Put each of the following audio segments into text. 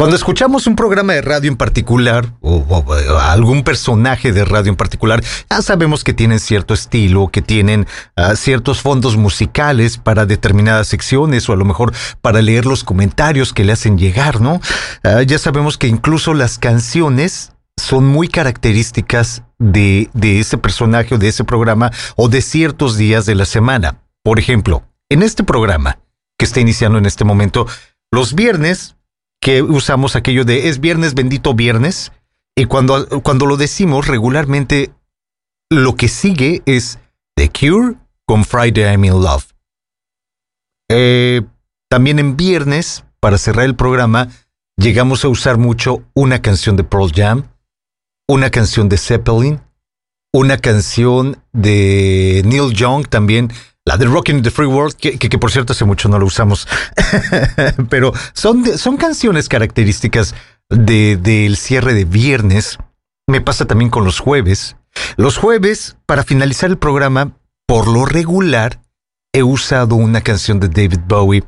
Cuando escuchamos un programa de radio en particular o, algún personaje de radio en particular, ya sabemos que tienen cierto estilo, que tienen ah, ciertos fondos musicales para determinadas secciones o a lo mejor para leer los comentarios que le hacen llegar, ¿no? Ah, ya sabemos que incluso las canciones son muy características de, de ese personaje o de ese programa o de ciertos días de la semana. Por ejemplo, en este programa que está iniciando en este momento, los viernes que usamos aquello de es viernes, bendito viernes, y cuando, cuando lo decimos regularmente, lo que sigue es The Cure con Friday I'm in Love. Eh, también en viernes, para cerrar el programa, llegamos a usar mucho una canción de Pearl Jam, una canción de Zeppelin, una canción de Neil Young también, la de Rocking the Free World, que, por cierto hace mucho no lo usamos, pero son, son canciones características del de, cierre de viernes. Me pasa también con los jueves. Los jueves, para finalizar el programa, por lo regular, he usado una canción de David Bowie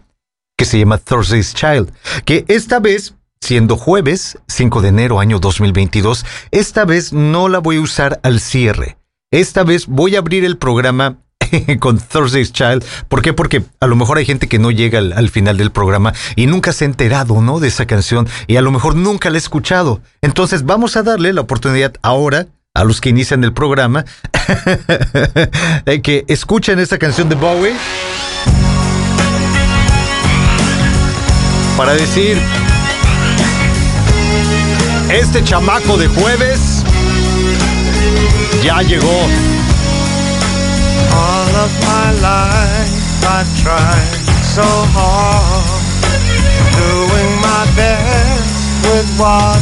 que se llama Thursday's Child, que esta vez, siendo jueves 5 de enero año 2022, esta vez no la voy a usar al cierre. Esta vez voy a abrir el programa con Thursday's Child. ¿Por qué? Porque a lo mejor hay gente que no llega al, final del programa y nunca se ha enterado, ¿no? De esa canción y a lo mejor nunca la ha escuchado. Entonces vamos a darle la oportunidad ahora a los que inician el programa de que escuchen esta canción de Bowie para decir este chamaco de jueves ya llegó. All of my life I've tried so hard, doing my best with what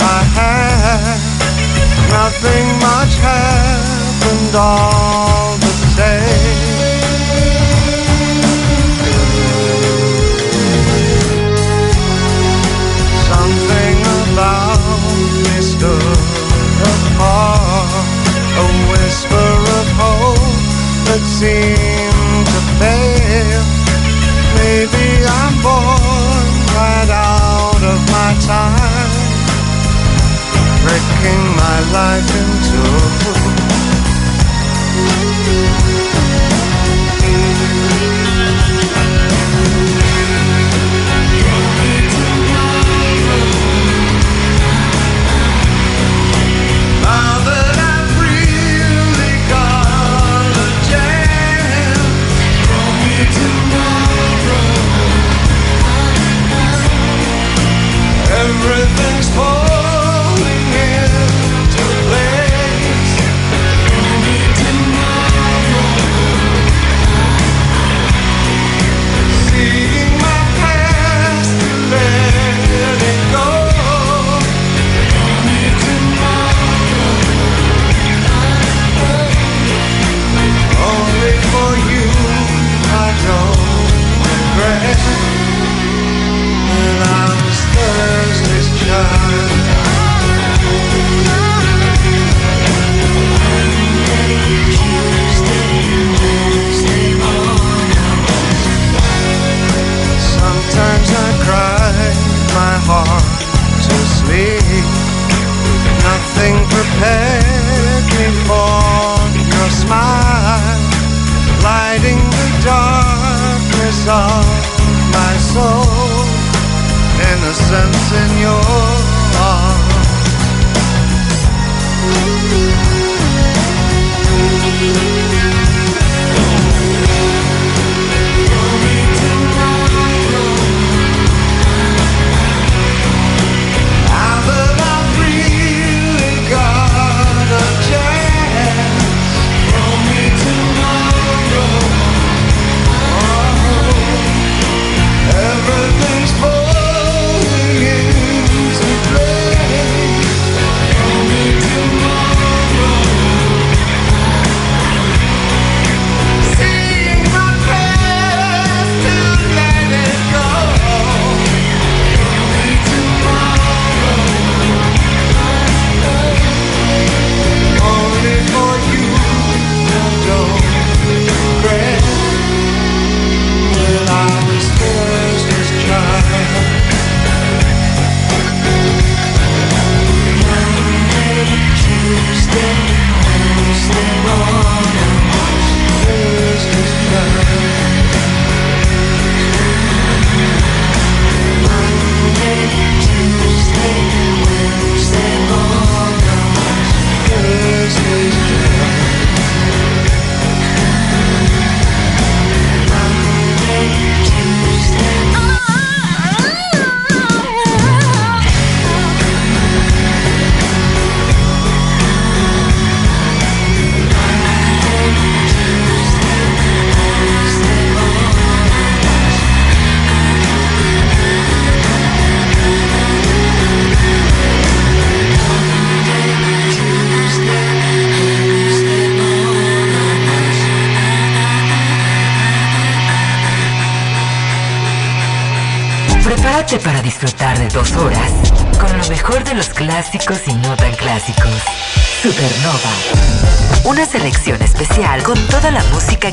I had. Nothing much happened all the same. Something about me stood apart, a whisper of hope that seem to fail. Maybe I'm born right out of my time, breaking my life into.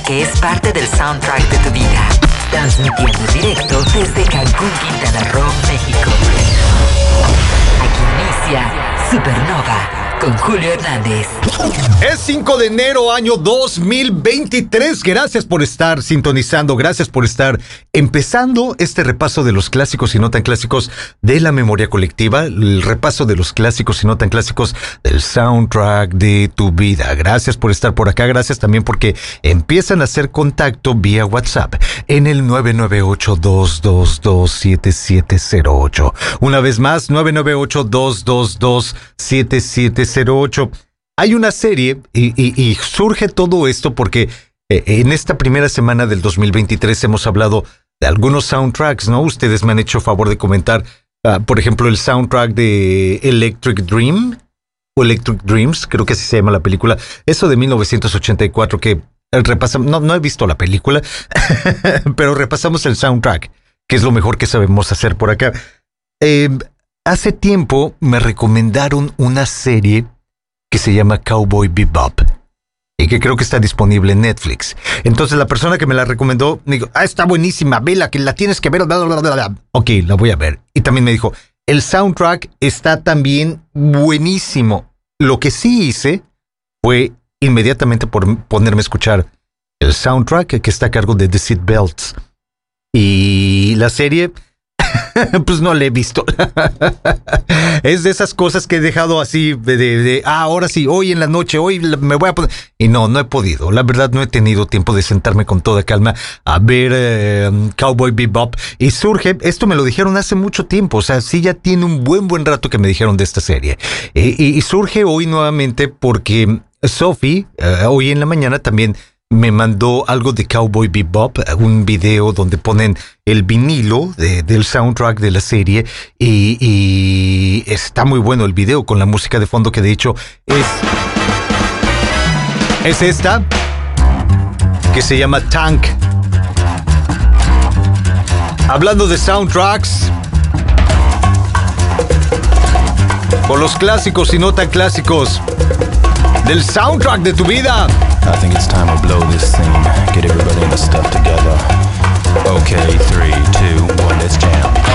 Que es parte del soundtrack de tu vida. Transmitiendo en directo desde Cancún, Quintana Roo, México. Aquí inicia Supernova con Julio Hernández. Es 5 de enero, año 2023. Gracias por estar sintonizando, gracias por estar empezando este repaso de los clásicos y no tan clásicos de la memoria colectiva, el repaso de los clásicos y no tan clásicos del soundtrack de tu vida. Gracias por estar por acá, gracias también porque empiezan a hacer contacto vía WhatsApp en el 998-222-7708. Una vez más, 998-222-7708. Hay una serie y, surge todo esto porque eh, en esta primera semana del 2023 hemos hablado de algunos soundtracks, ¿no? Ustedes me han hecho favor de comentar, ah, por ejemplo, el soundtrack de Electric Dream o Electric Dreams, creo que así se llama la película, eso de 1984 que repasamos, no, no he visto la película, pero repasamos el soundtrack, que es lo mejor que sabemos hacer por acá. Eh, Hace tiempo me recomendaron una serie que se llama Cowboy Bebop y que creo que está disponible en Netflix. Entonces la persona que me la recomendó me dijo, ah, está buenísima, vela, que la tienes que ver. Bla, bla, bla, Ok, la voy a ver. Y también me dijo, el soundtrack está también buenísimo. Lo que sí hice fue inmediatamente por ponerme a escuchar el soundtrack que está a cargo de The Seat Belts. Y la serie pues no le he visto. es de esas cosas que he dejado así de, ah, ahora sí, hoy en la noche, hoy me voy a poner. Y no, no he podido. La verdad no he tenido tiempo de sentarme con toda calma a ver eh, Cowboy Bebop. Y surge, esto me lo dijeron hace mucho tiempo, o sea, sí ya tiene un buen, buen rato que me dijeron de esta serie. y, surge hoy nuevamente porque Sophie, eh, hoy en la mañana también me mandó algo de Cowboy Bebop, un video donde ponen el vinilo del soundtrack de la serie y, está muy bueno el video con la música de fondo que de hecho es es esta que se llama Tank. Hablando de soundtracks, con los clásicos y no tan clásicos del soundtrack de tu vida. I think it's time to blow this thing. Get everybody in the stuff together. Okay, three, two, one, let's jam.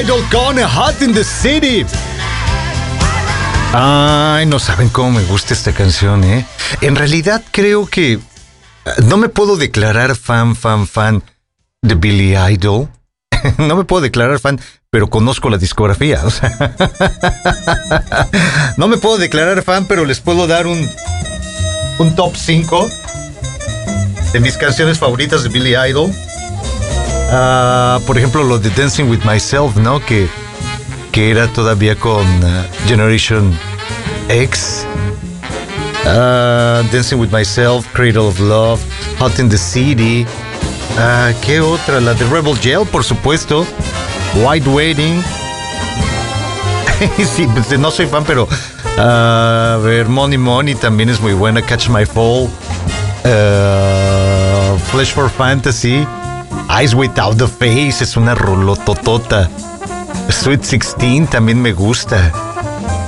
Idol con Hot in the City. Ay, no saben cómo me gusta esta canción, ¿eh? En realidad creo que eh, no me puedo declarar fan, fan, fan de Billy Idol. no me puedo declarar fan, pero conozco la discografía. o sea. no me puedo declarar fan, pero les puedo dar un, un top 5 de mis canciones favoritas de Billy Idol. Ah, por ejemplo, lo de Dancing with Myself, ¿no? Que, que era todavía con ah, Generation X. Ah, Dancing with Myself, Cradle of Love, Hot in the City. ¿Qué otra? La de Rebel Gel, por supuesto. White Wedding. sí, pues, no soy fan, pero. a ver, Money Money también es muy buena. Catch My Fall. Flesh for Fantasy. Eyes Without the Face es una rolototota. Sweet 16 también me gusta.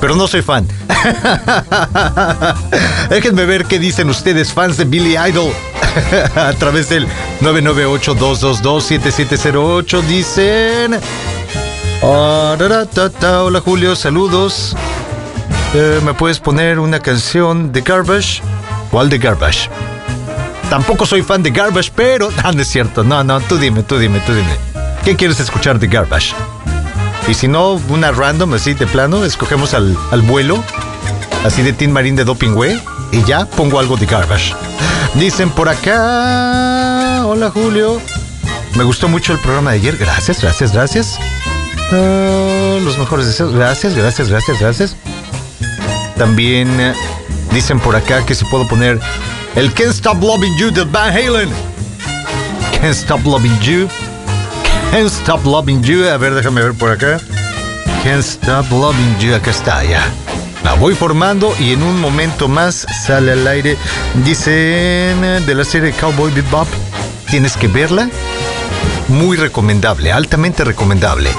Pero no soy fan. Déjenme ver qué dicen ustedes, fans de Billy Idol. A través del 998-222-7708 dicen... Hola Julio, saludos. Eh, ¿Me puedes poner una canción de Garbage? ¿Cuál de Garbage? Tampoco soy fan de Garbage, pero... Ah, no es cierto. No, no, tú dime, tú dime, tú dime. ¿Qué quieres escuchar de Garbage? Y si no, una random así de plano, escogemos al, al vuelo, así de Tin Marín de Doping Way, y ya pongo algo de Garbage. Dicen por acá. Hola Julio. Me gustó mucho el programa de ayer. Gracias, gracias, gracias. Ah, los mejores deseos. Gracias, gracias, gracias, gracias. También eh, dicen por acá que si puedo poner el Can't Stop Loving You de Van Halen. Can't Stop Loving You. Can't Stop Loving You. A ver, déjame ver por acá. Can't Stop Loving You. Acá está, ya. La voy formando y en un momento más sale al aire. Dicen de la serie Cowboy Bebop. Tienes que verla. Muy recomendable, altamente recomendable.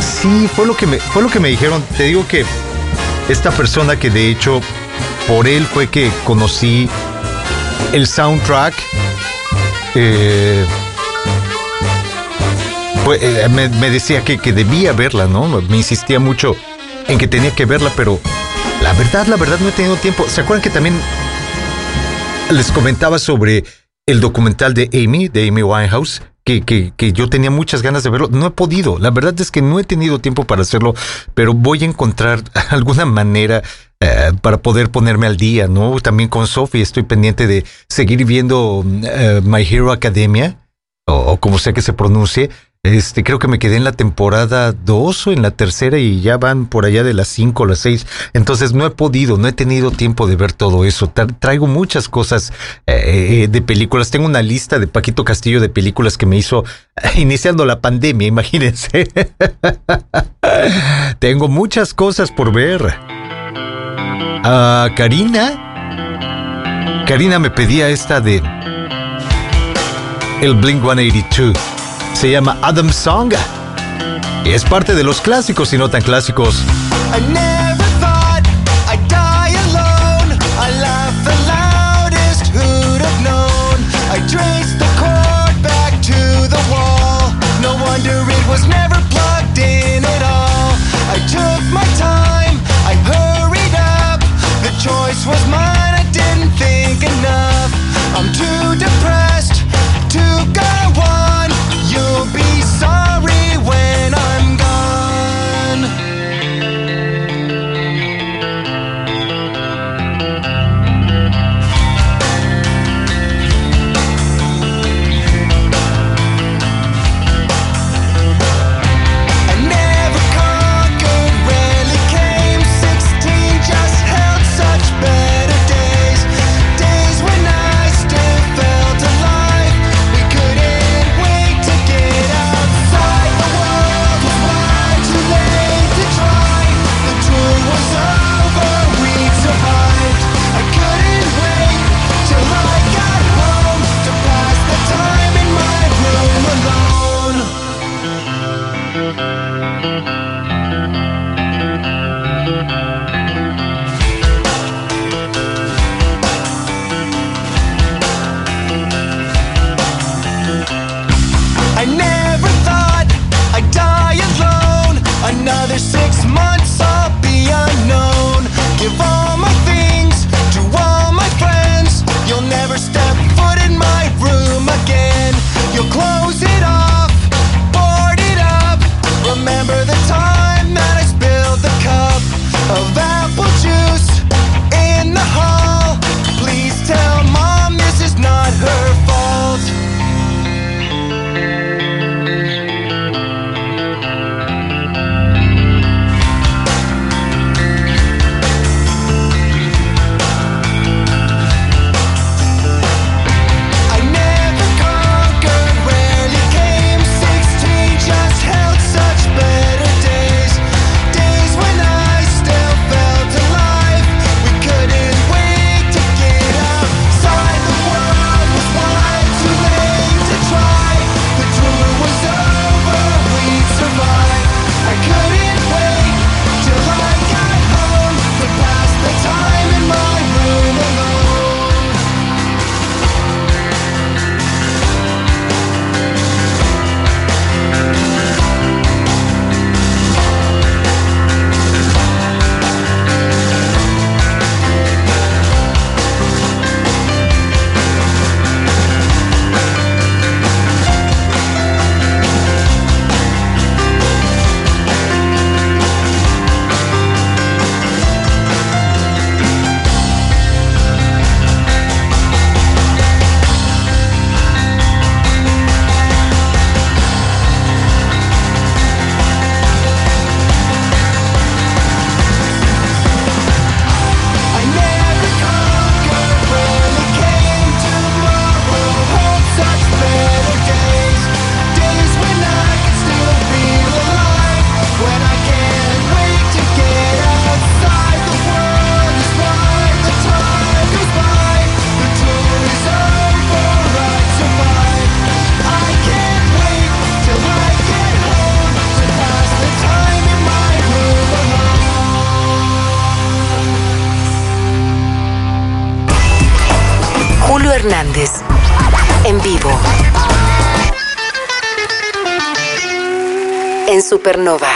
Sí, fue lo que me, fue lo que me dijeron. Te digo que esta persona que de hecho por él fue que conocí el soundtrack. eh, eh, me, me decía que, que debía verla, ¿no? Me insistía mucho en que tenía que verla, pero la verdad, la verdad no he tenido tiempo. ¿Se acuerdan que también les comentaba sobre el documental de Amy, de Amy Winehouse? Que, que, que yo tenía muchas ganas de verlo. No he podido. La verdad es que no he tenido tiempo para hacerlo, pero voy a encontrar alguna manera eh, para poder ponerme al día, ¿no? También con Sophie estoy pendiente de seguir viendo eh, My Hero Academia, o, como sea que se pronuncie. Este, creo que me quedé en la temporada 2 o en la tercera y ya van por allá de las 5 o las 6. Entonces no he podido, no he tenido tiempo de ver todo eso. Tra- traigo muchas cosas eh, de películas. Tengo una lista de Paquito Castillo de películas que me hizo iniciando la pandemia, imagínense. Tengo muchas cosas por ver. Ah, Karina. Karina me pedía esta de el Blink 182. Se llama Adam Song. Es parte de los clásicos y no tan clásicos. Supernova.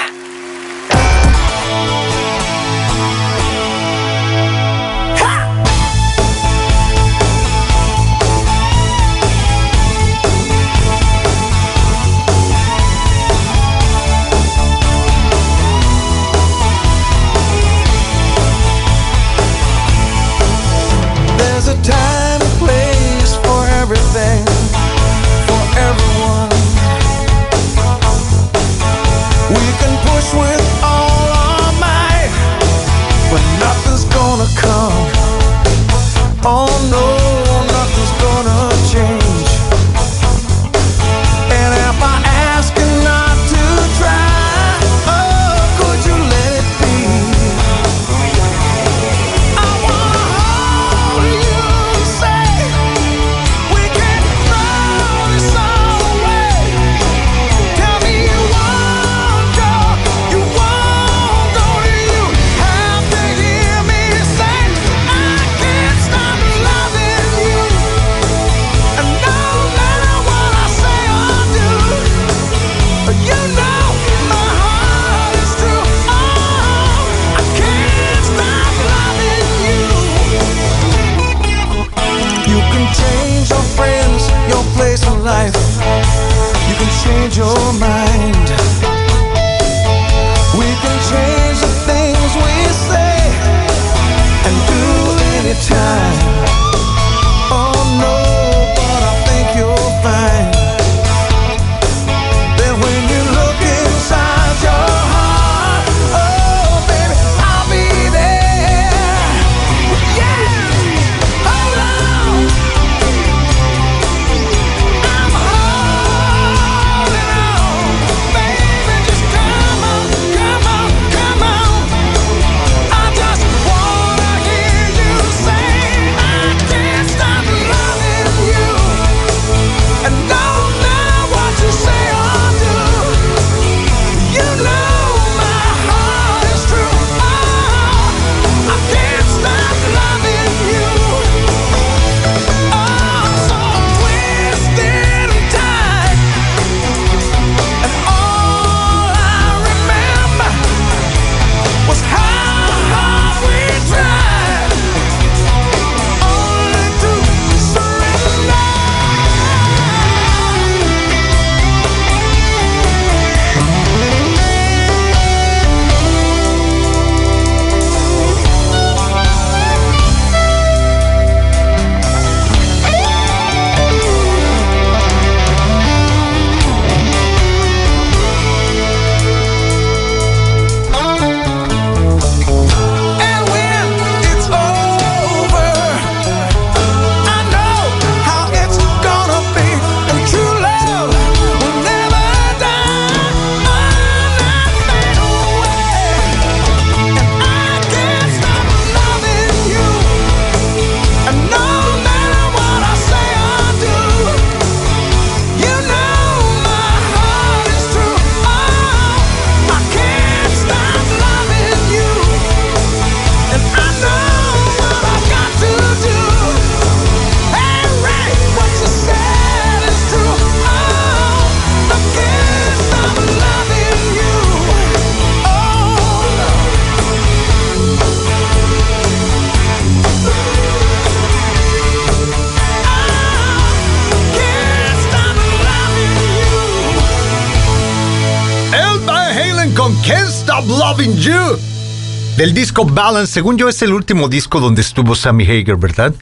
Del disco Balance, según yo es el último disco donde estuvo Sammy Hager, ¿verdad?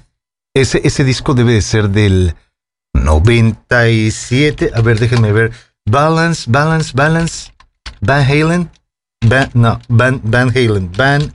Ese, ese disco debe de ser del 97. A ver, déjenme ver. Balance, Balance, Balance. Van Halen. No, Van, Van Halen. Van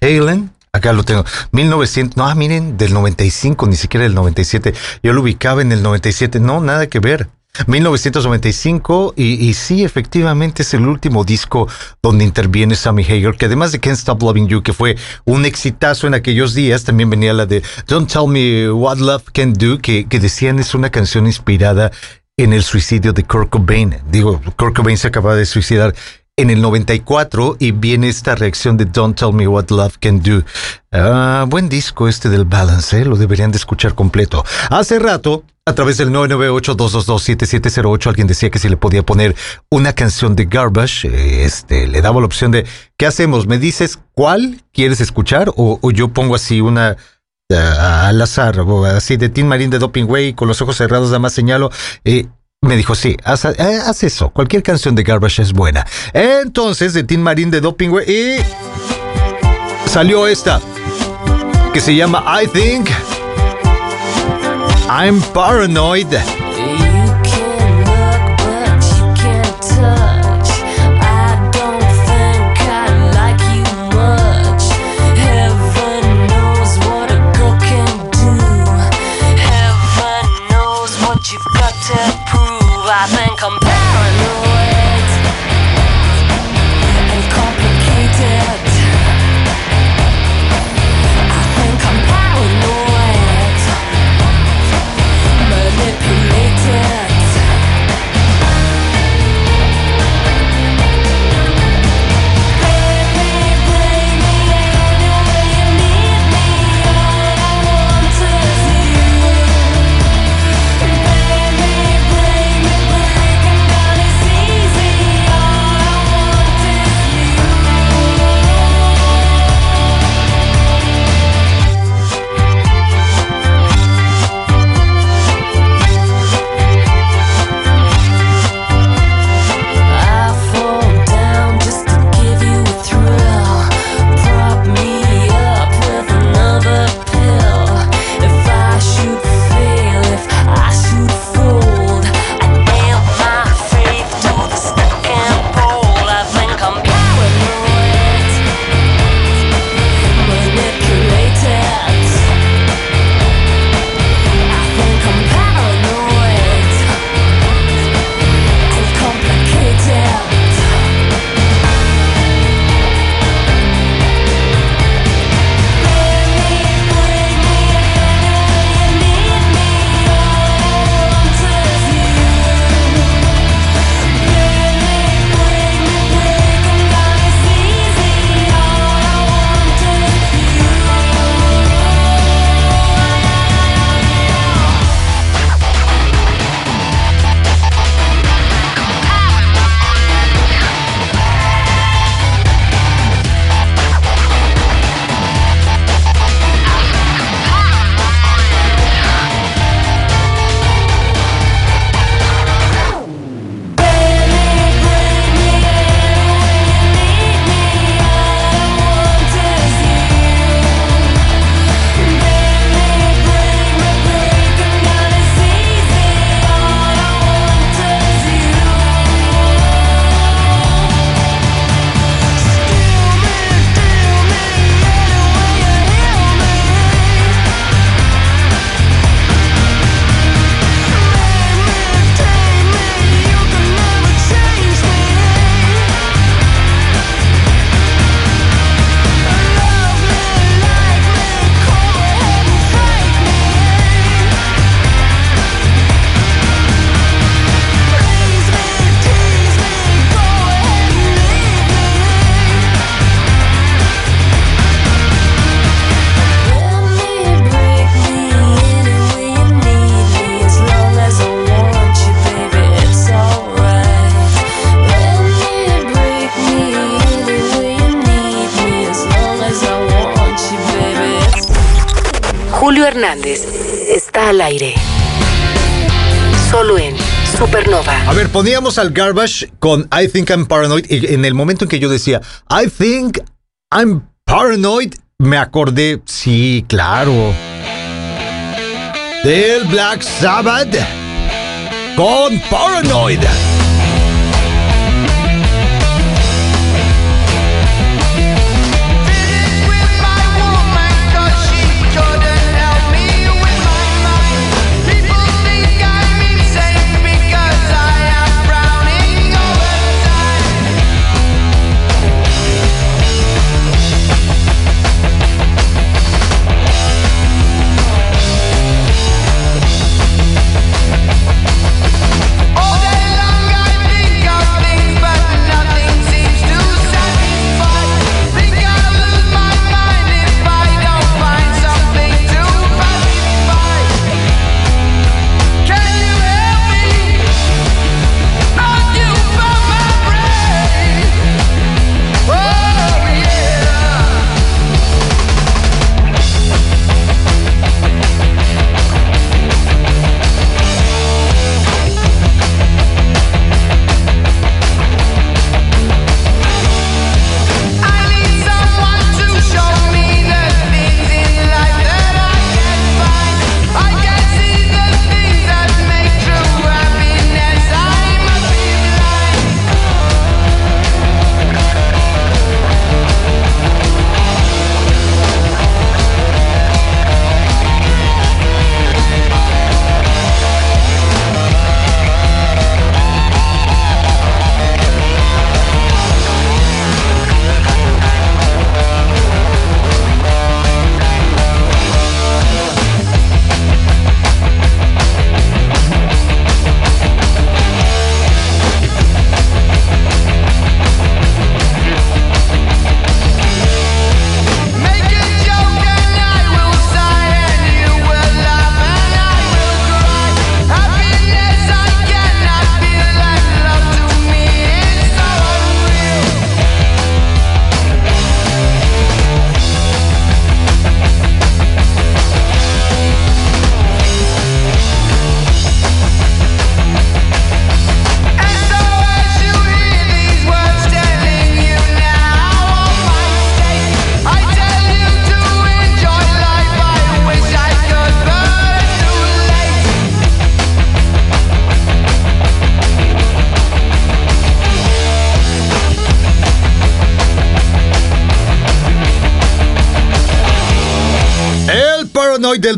Halen. Acá lo tengo. 1900. No, ah, miren, del 95, ni siquiera del 97. Yo lo ubicaba en el 97. No, nada que ver. 1995 y, sí, efectivamente es el último disco donde interviene Sammy Hagar, que además de Can't Stop Loving You, que fue un exitazo en aquellos días, también venía la de Don't Tell Me What Love Can Do, que, que decían es una canción inspirada en el suicidio de Kurt Cobain. Digo, Kurt Cobain se acaba de suicidar en el 94 y viene esta reacción de Don't Tell Me What Love Can Do. Ah, buen disco este del Balance, ¿eh? lo deberían de escuchar completo. Hace rato, a través del 998-222-7708, alguien decía que si le podía poner una canción de Garbage, eh, este, le daba la opción de, ¿qué hacemos? ¿Me dices cuál quieres escuchar? O, yo pongo así una ah, al azar, o así de Tim Marín de Doping Way, con los ojos cerrados, nada más señalo. Eh, me dijo, sí, haz, eh, haz eso. Cualquier canción de Garbage es buena. Entonces, de Tim Marín de Doping Way, y salió esta, que se llama I Think I'm Paranoid. Poníamos al Garbage con I Think I'm Paranoid y en el momento en que yo decía I Think I'm Paranoid, me acordé, sí, claro, del Black Sabbath con Paranoid.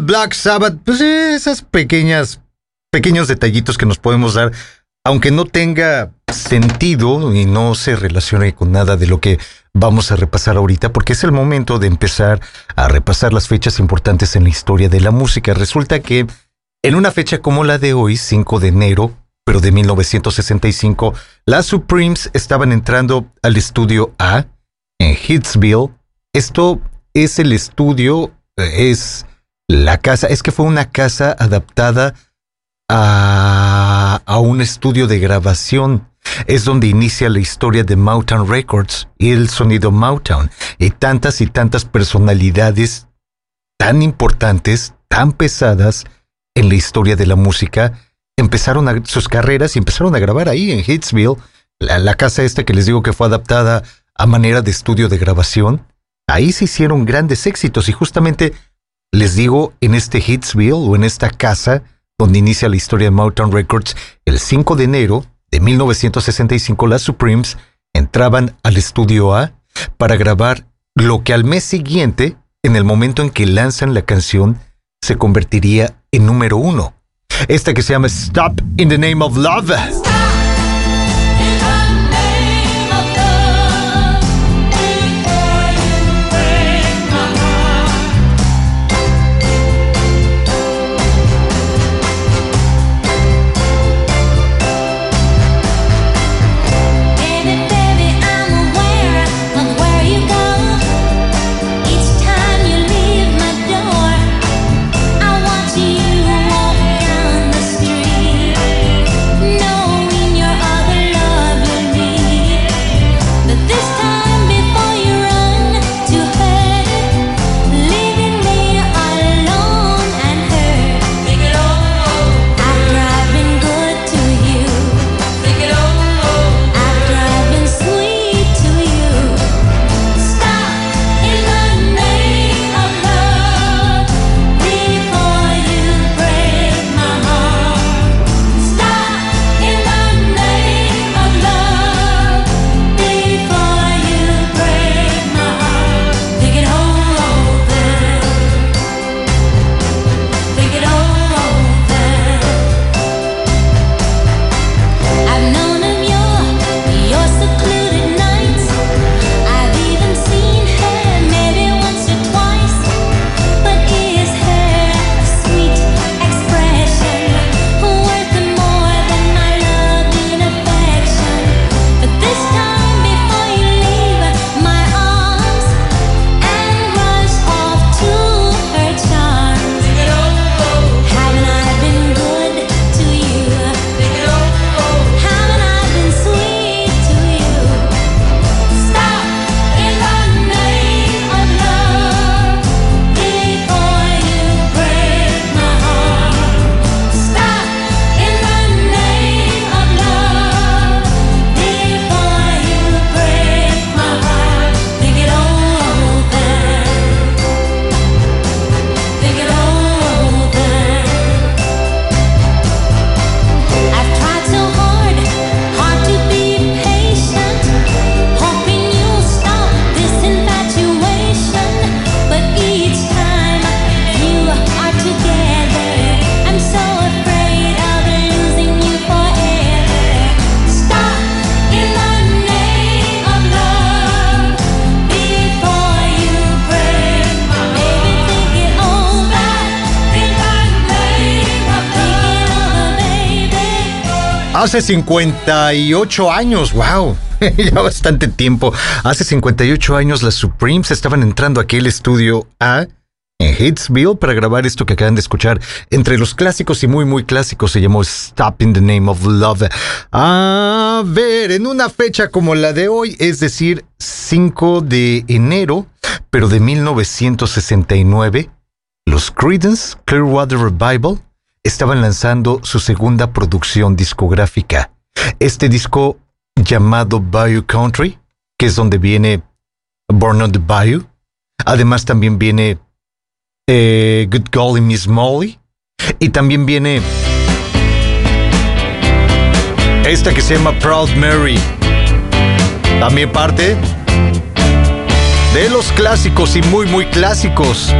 Black Sabbath, pues esas pequeñas, pequeños detallitos que nos podemos dar, aunque no tenga sentido y no se relacione con nada de lo que vamos a repasar ahorita, porque es el momento de empezar a repasar las fechas importantes en la historia de la música. Resulta que en una fecha como la de hoy, 5 de enero, pero de 1965, las Supremes estaban entrando al estudio A en Hitsville. Esto es el estudio, eh, es la casa, es que fue una casa adaptada a, a un estudio de grabación. Es donde inicia la historia de Motown Records y el sonido Motown y tantas y tantas personalidades tan importantes, tan pesadas en la historia de la música, empezaron a- sus carreras y empezaron a grabar ahí en Hitsville, la, la casa esta que les digo que fue adaptada a manera de estudio de grabación. Ahí se hicieron grandes éxitos y justamente les digo en este Hitsville o en esta casa donde inicia la historia de Motown Records, el 5 de enero de 1965 las Supremes entraban al estudio A para grabar lo que al mes siguiente, en el momento en que lanzan la canción, se convertiría en número uno. Esta que se llama Stop in the Name of Love. Hace 58 años, wow, ya bastante tiempo. Hace 58 años las Supremes estaban entrando a aquel estudio A en Hitsville para grabar esto que acaban de escuchar. Entre los clásicos y muy muy clásicos se llamó Stop in the Name of Love. A ver, en una fecha como la de hoy, es decir, 5 de enero, pero de 1969, los Creedence Clearwater Revival estaban lanzando su segunda producción discográfica. Este disco llamado Bayou Country, que es donde viene Born on the Bayou. Además también viene eh, Good Golly Miss Molly. Y también viene esta que se llama Proud Mary. También parte de los clásicos y muy muy clásicos.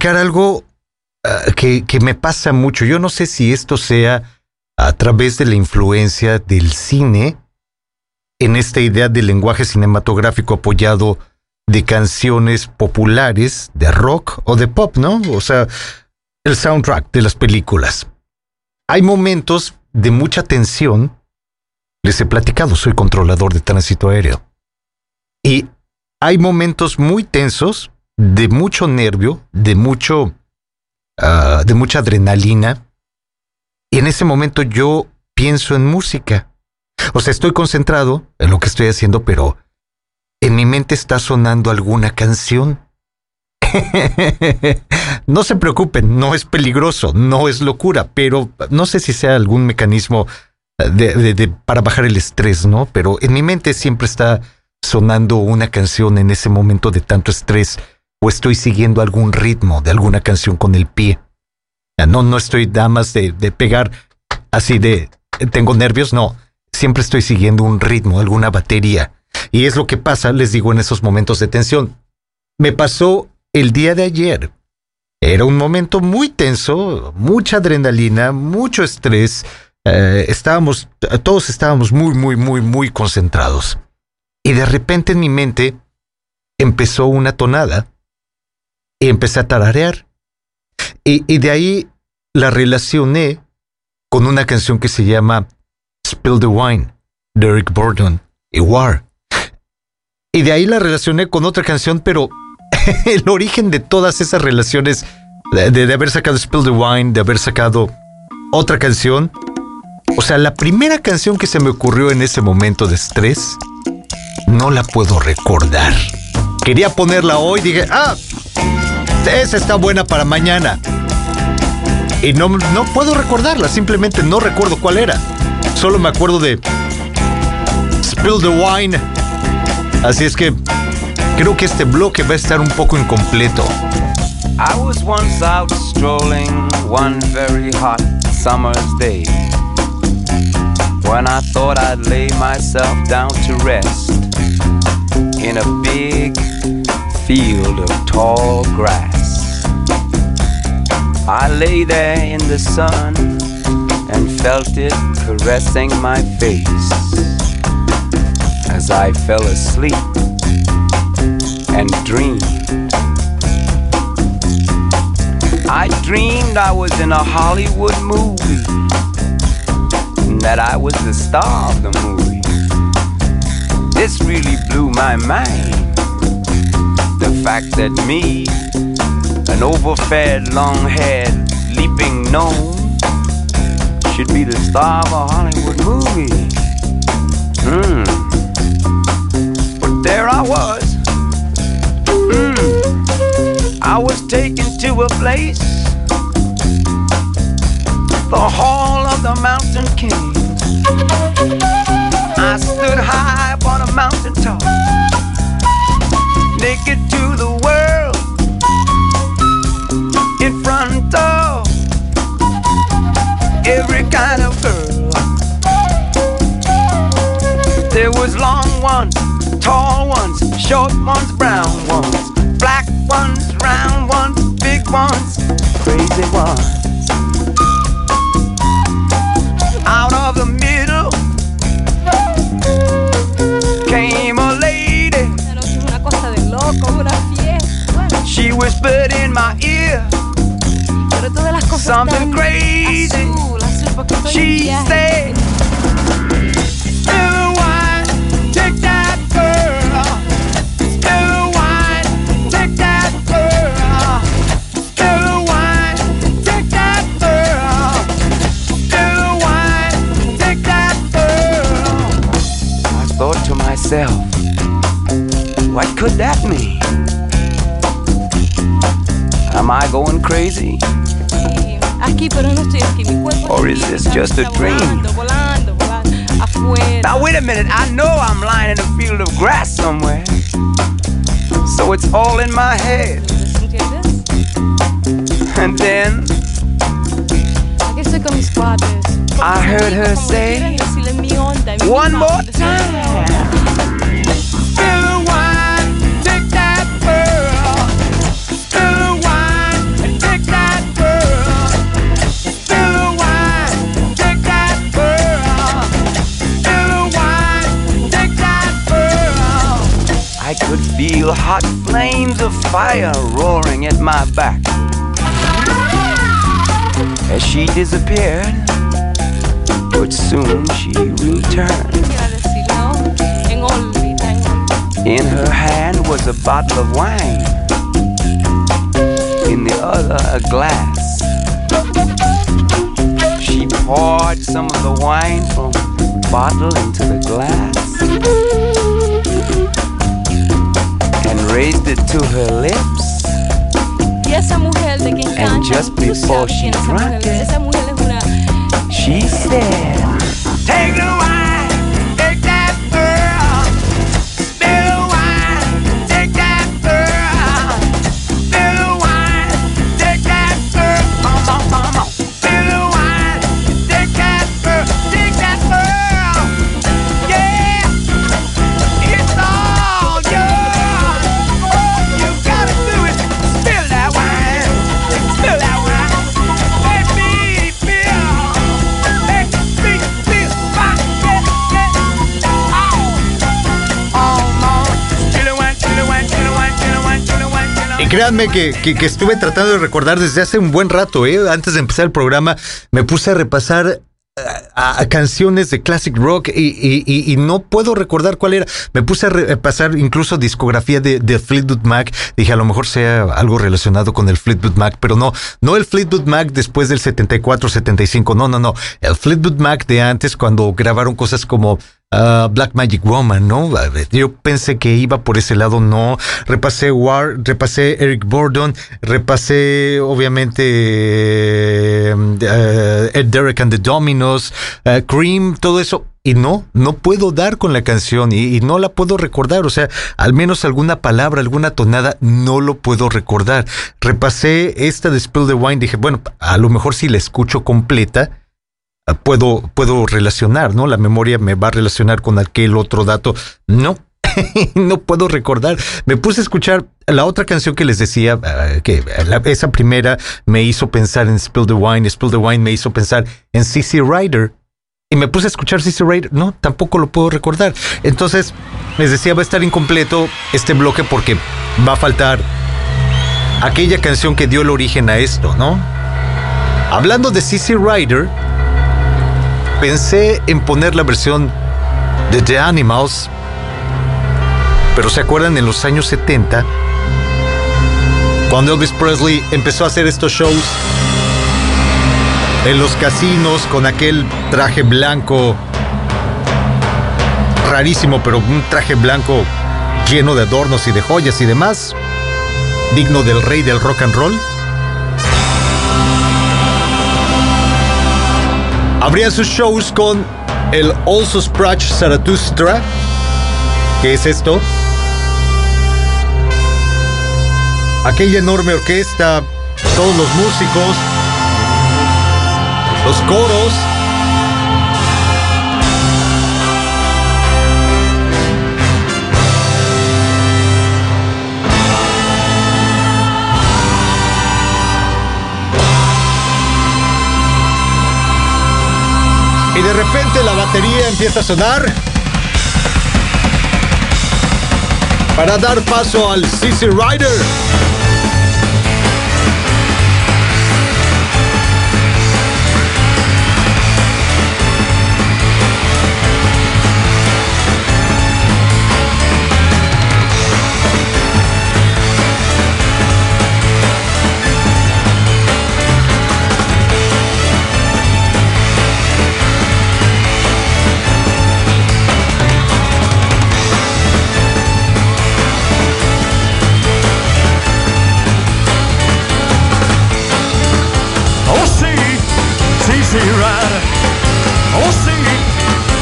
Platicar algo ah, que, que me pasa mucho. Yo no sé si esto sea a través de la influencia del cine en esta idea del lenguaje cinematográfico apoyado de canciones populares, de rock o de pop, ¿no? O sea, el soundtrack de las películas. Hay momentos de mucha tensión. Les he platicado, soy controlador de tránsito aéreo. Y hay momentos muy tensos, de mucho nervio, de mucho, ah, de mucha adrenalina. Y en ese momento yo pienso en música. O sea, estoy concentrado en lo que estoy haciendo, pero en mi mente está sonando alguna canción. no se preocupen, no es peligroso, no es locura, pero no sé si sea algún mecanismo de- de- para bajar el estrés, ¿no? Pero en mi mente siempre está sonando una canción en ese momento de tanto estrés o estoy siguiendo algún ritmo de alguna canción con el pie. Ya, No, no estoy nada más de, de pegar así de tengo nervios, no. Siempre estoy siguiendo un ritmo, alguna batería. Y es lo que pasa, les digo, en esos momentos de tensión. Me pasó el día de ayer. Era un momento muy tenso, mucha adrenalina, mucho estrés. Eh, estábamos, todos estábamos muy, muy, muy, muy concentrados. Y de repente en mi mente empezó una tonada y empecé a tararear. Y, y de ahí la relacioné con una canción que se llama Spill the Wine, de Eric Burdon y War. Y de ahí la relacioné con otra canción, pero el origen de todas esas relaciones, de- de haber sacado Spill the Wine, de haber sacado otra canción, o sea, la primera canción que se me ocurrió en ese momento de estrés, no la puedo recordar. Quería ponerla hoy, dije, ah, esa está buena para mañana. Y no, no puedo recordarla, simplemente no recuerdo cuál era. Solo me acuerdo de Spill the Wine. Así es que creo que este bloque va a estar un poco incompleto. I was once out strolling one very hot summer's day when I thought I'd lay myself down to rest in a big field of tall grass. I lay there in the sun and felt it caressing my face as I fell asleep and dreamed. I dreamed I was in a Hollywood movie and that I was the star of the movie. This really blew my mind. The fact that me, an overfed, long haired, leaping gnome, should be the star of a Hollywood movie. Hmm. But there I was. Hmm. I was taken to a place, the Hall of the Mountain King. I stood high upon a mountain top, naked to the world, in front of every kind of girl. There was long ones, tall ones, short ones, brown ones, black ones, round ones, big ones, crazy ones. Something están crazy. azul, azul, porque estoy en She viaje. said, Spill the wine, take that girl. Spill the wine, take that girl. Spill the wine, take that girl. Spill the wine, take that girl. I thought to myself, what could that mean? Am I going crazy? Aquí, pero no estoy aquí. Mi cuerpo Or is this just a dream? Volando, volando, volando. Afuera. Now wait a minute, I know I'm lying in a field of grass somewhere. So it's all in my head. And then Aquí estoy con mis cuates. Con I heard her say, quieran decirle, mi onda, mi one more time. Feel hot flames of fire roaring at my back. As she disappeared, but soon she returned. In her hand was a bottle of wine, in the other, a glass. She poured some of the wine from the bottle into the glass raised it to her lips. Y esa mujer de quien And canta, just tú before sabes she quién es esa drank mujer. it, Esa mujer es una She said, Take the créanme que, que- que estuve tratando de recordar desde hace un buen rato, ¿eh? Antes de empezar el programa, me puse a repasar a, a canciones de classic rock y, y- y- y no puedo recordar cuál era. Me puse a repasar incluso discografía de, de Fleetwood Mac. Dije, a lo mejor sea algo relacionado con el Fleetwood Mac, pero no, no el Fleetwood Mac después del 74, 75. No, no, no. El Fleetwood Mac de antes cuando grabaron cosas como ah, Black Magic Woman, ¿no? Yo pensé que iba por ese lado, no. Repasé War, repasé Eric Burdon, repasé obviamente eh, eh, Ed Derek and the Dominos, eh, Cream, todo eso. Y no, no puedo dar con la canción y, y no la puedo recordar. O sea, al menos alguna palabra, alguna tonada, no lo puedo recordar. Repasé esta de Spill the Wine, dije, bueno, a lo mejor si la escucho completa, puedo, puedo relacionar, ¿no? La memoria me va a relacionar con aquel otro dato. No, no puedo recordar. Me puse a escuchar la otra canción que les decía, ah, que la- esa primera me hizo pensar en Spill the Wine, Spill the Wine me hizo pensar en CC Rider. Y me puse a escuchar CC Rider, no, tampoco lo puedo recordar. Entonces, les decía, va a estar incompleto este bloque porque va a faltar aquella canción que dio el origen a esto, ¿no? Hablando de CC Rider, pensé en poner la versión de The Animals, pero se acuerdan en los años 70, cuando Elvis Presley empezó a hacer estos shows en los casinos con aquel traje blanco rarísimo, pero un traje blanco lleno de adornos y de joyas y demás, digno del rey del rock and roll. Abría sus shows con el Also Sprach Zarathustra. ¿Qué es esto? Aquella enorme orquesta, todos los músicos, los coros. Y de repente la batería empieza a sonar. Para dar paso al CC Rider.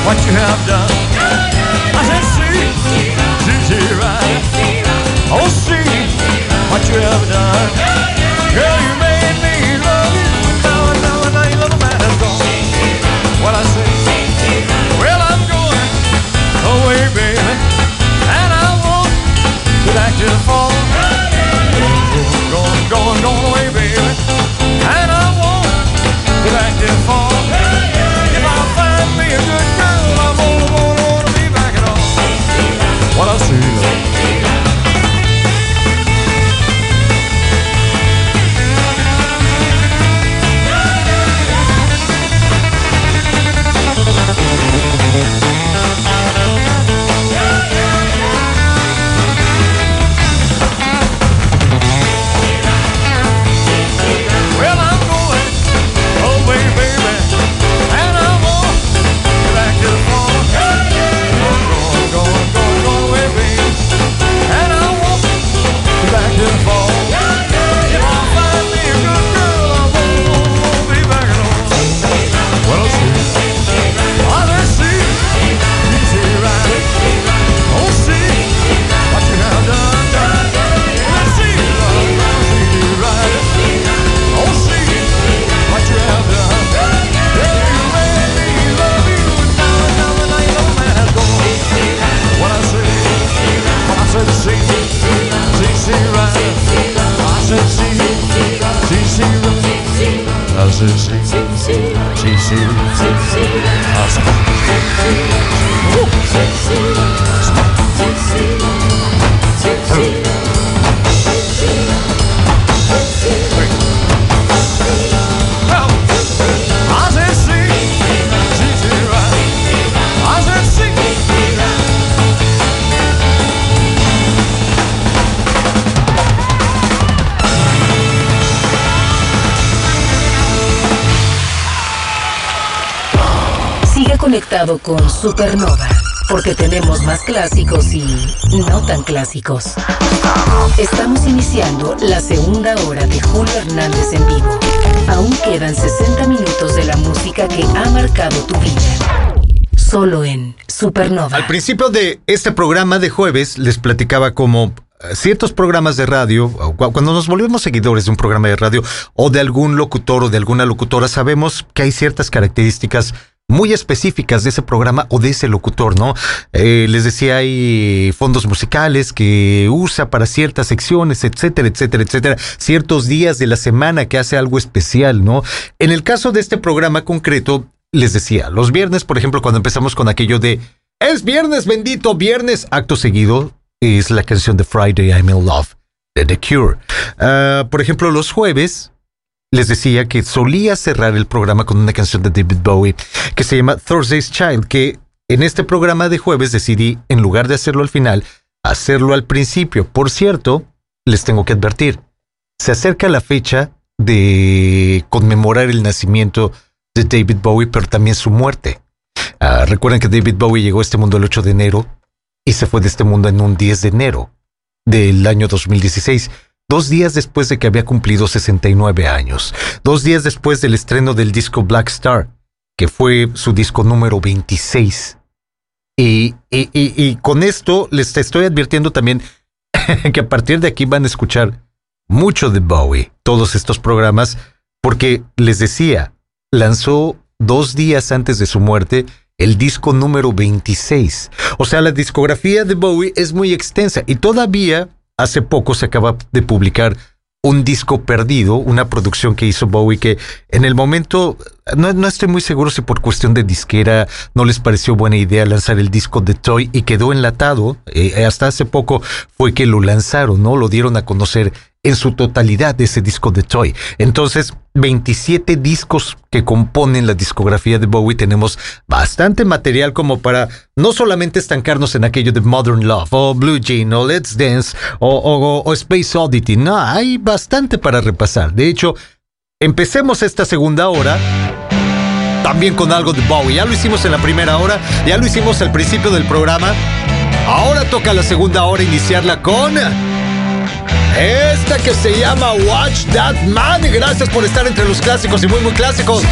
What you have done. I said, see, CC Rider. Oh, see what you have done. Girl, you made me love you. Now, now, now, your little man is gone. What I say? Well, I'm going away, baby. And I won't be back till the fall. Going, going, going away, baby. And I won't be back till fall. Sí, sí, conectado con Supernova, porque tenemos más clásicos y no tan clásicos. Estamos iniciando la segunda hora de Julio Hernández en vivo. Aún quedan 60 minutos de la música que ha marcado tu vida. Solo en Supernova. Al principio de este programa de jueves les platicaba como eh, ciertos programas de radio, cuando nos volvemos seguidores de un programa de radio o de algún locutor o de alguna locutora, sabemos que hay ciertas características muy específicas de ese programa o de ese locutor, ¿no? Eh, les decía, hay fondos musicales que usa para ciertas secciones, etcétera, etcétera, etcétera, ciertos días de la semana que hace algo especial, ¿no? En el caso de este programa concreto, les decía, los viernes, por ejemplo, cuando empezamos con aquello de es viernes, bendito viernes, acto seguido, es la canción de Friday I'm in Love de The Cure. Ah, por ejemplo, los jueves les decía que solía cerrar el programa con una canción de David Bowie que se llama Thursday's Child, que en este programa de jueves decidí, en lugar de hacerlo al final, hacerlo al principio. Por cierto, les tengo que advertir, se acerca la fecha de conmemorar el nacimiento de David Bowie, pero también su muerte. Ah, recuerden que David Bowie llegó a este mundo el 8 de enero y se fue de este mundo en un 10 de enero del año 2016, dos días después de que había cumplido 69 años, dos días después del estreno del disco Black Star, que fue su disco número 26. Y, y- y- con esto les estoy advirtiendo también que a partir de aquí van a escuchar mucho de Bowie, todos estos programas, porque les decía, lanzó dos días antes de su muerte el disco número 26. O sea, la discografía de Bowie es muy extensa y todavía hace poco se acaba de publicar un disco perdido, una producción que hizo Bowie que en el momento no, no estoy muy seguro si por cuestión de disquera no les pareció buena idea lanzar el disco de Toy y quedó enlatado. Eh, hasta hace poco fue que lo lanzaron, ¿no? Lo dieron a conocer en su totalidad ese disco de Toy. Entonces, 27 discos que componen la discografía de Bowie, tenemos bastante material como para no solamente estancarnos en aquello de Modern Love o Blue Jean o Let's Dance o, o- o Space Oddity. No, hay bastante para repasar. De hecho, empecemos esta segunda hora también con algo de Bowie. Ya lo hicimos en la primera hora, ya lo hicimos al principio del programa. Ahora toca la segunda hora iniciarla con esta que se llama Watch That Man. Gracias por estar entre los clásicos y muy, muy clásicos.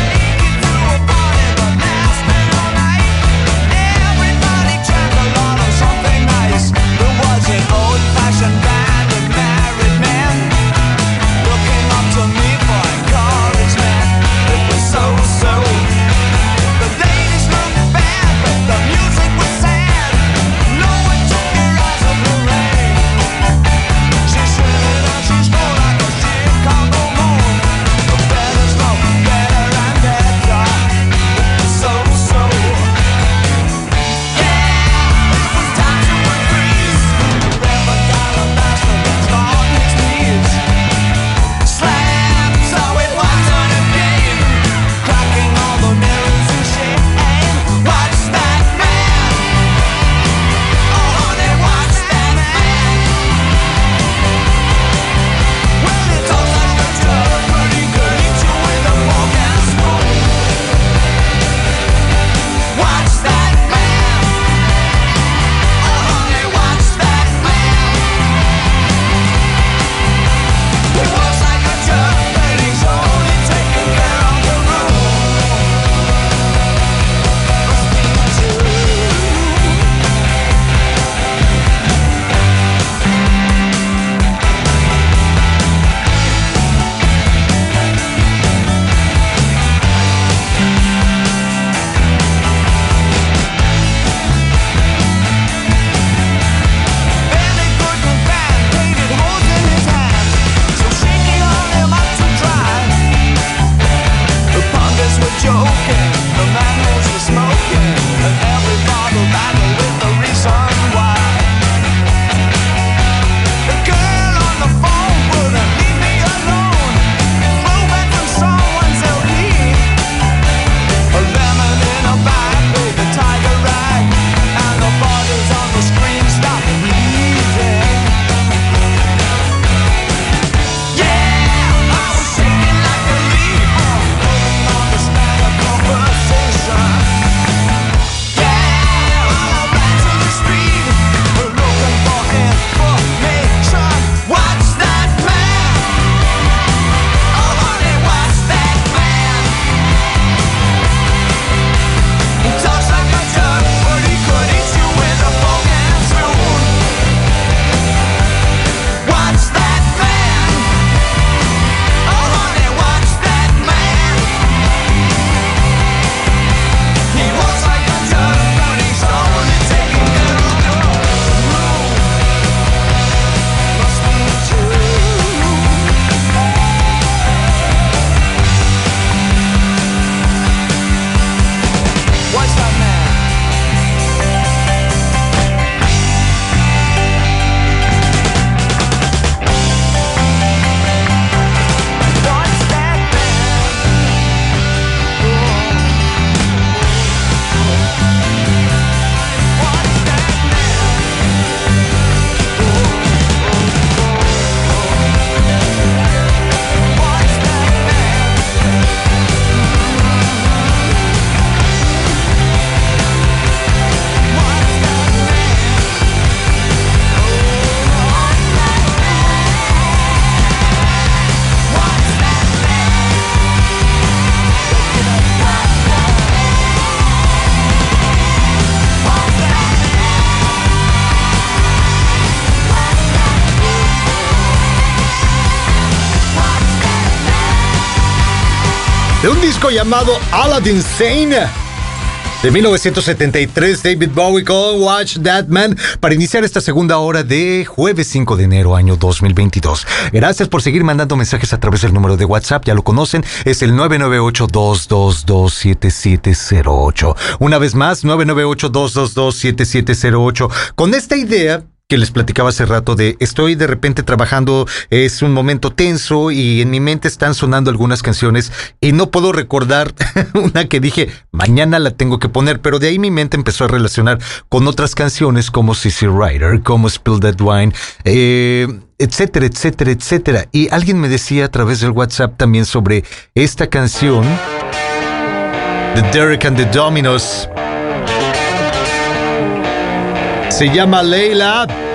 De un disco llamado Aladdin Sane. De 1973, David Bowie con Watch That Man para iniciar esta segunda hora de jueves 5 de enero año 2022. Gracias por seguir mandando mensajes a través del número de WhatsApp, ya lo conocen, es el 998-222-7708. Una vez más, 998-222-7708. Con esta idea que les platicaba hace rato de estoy de repente trabajando, es un momento tenso y en mi mente están sonando algunas canciones y no puedo recordar una que dije mañana la tengo que poner, pero de ahí mi mente empezó a relacionar con otras canciones como Sissy Rider, como Spill That Wine, eh, etcétera, etcétera, etcétera. Y alguien me decía a través del WhatsApp también sobre esta canción de Derek and the Dominos. Se llama Leila.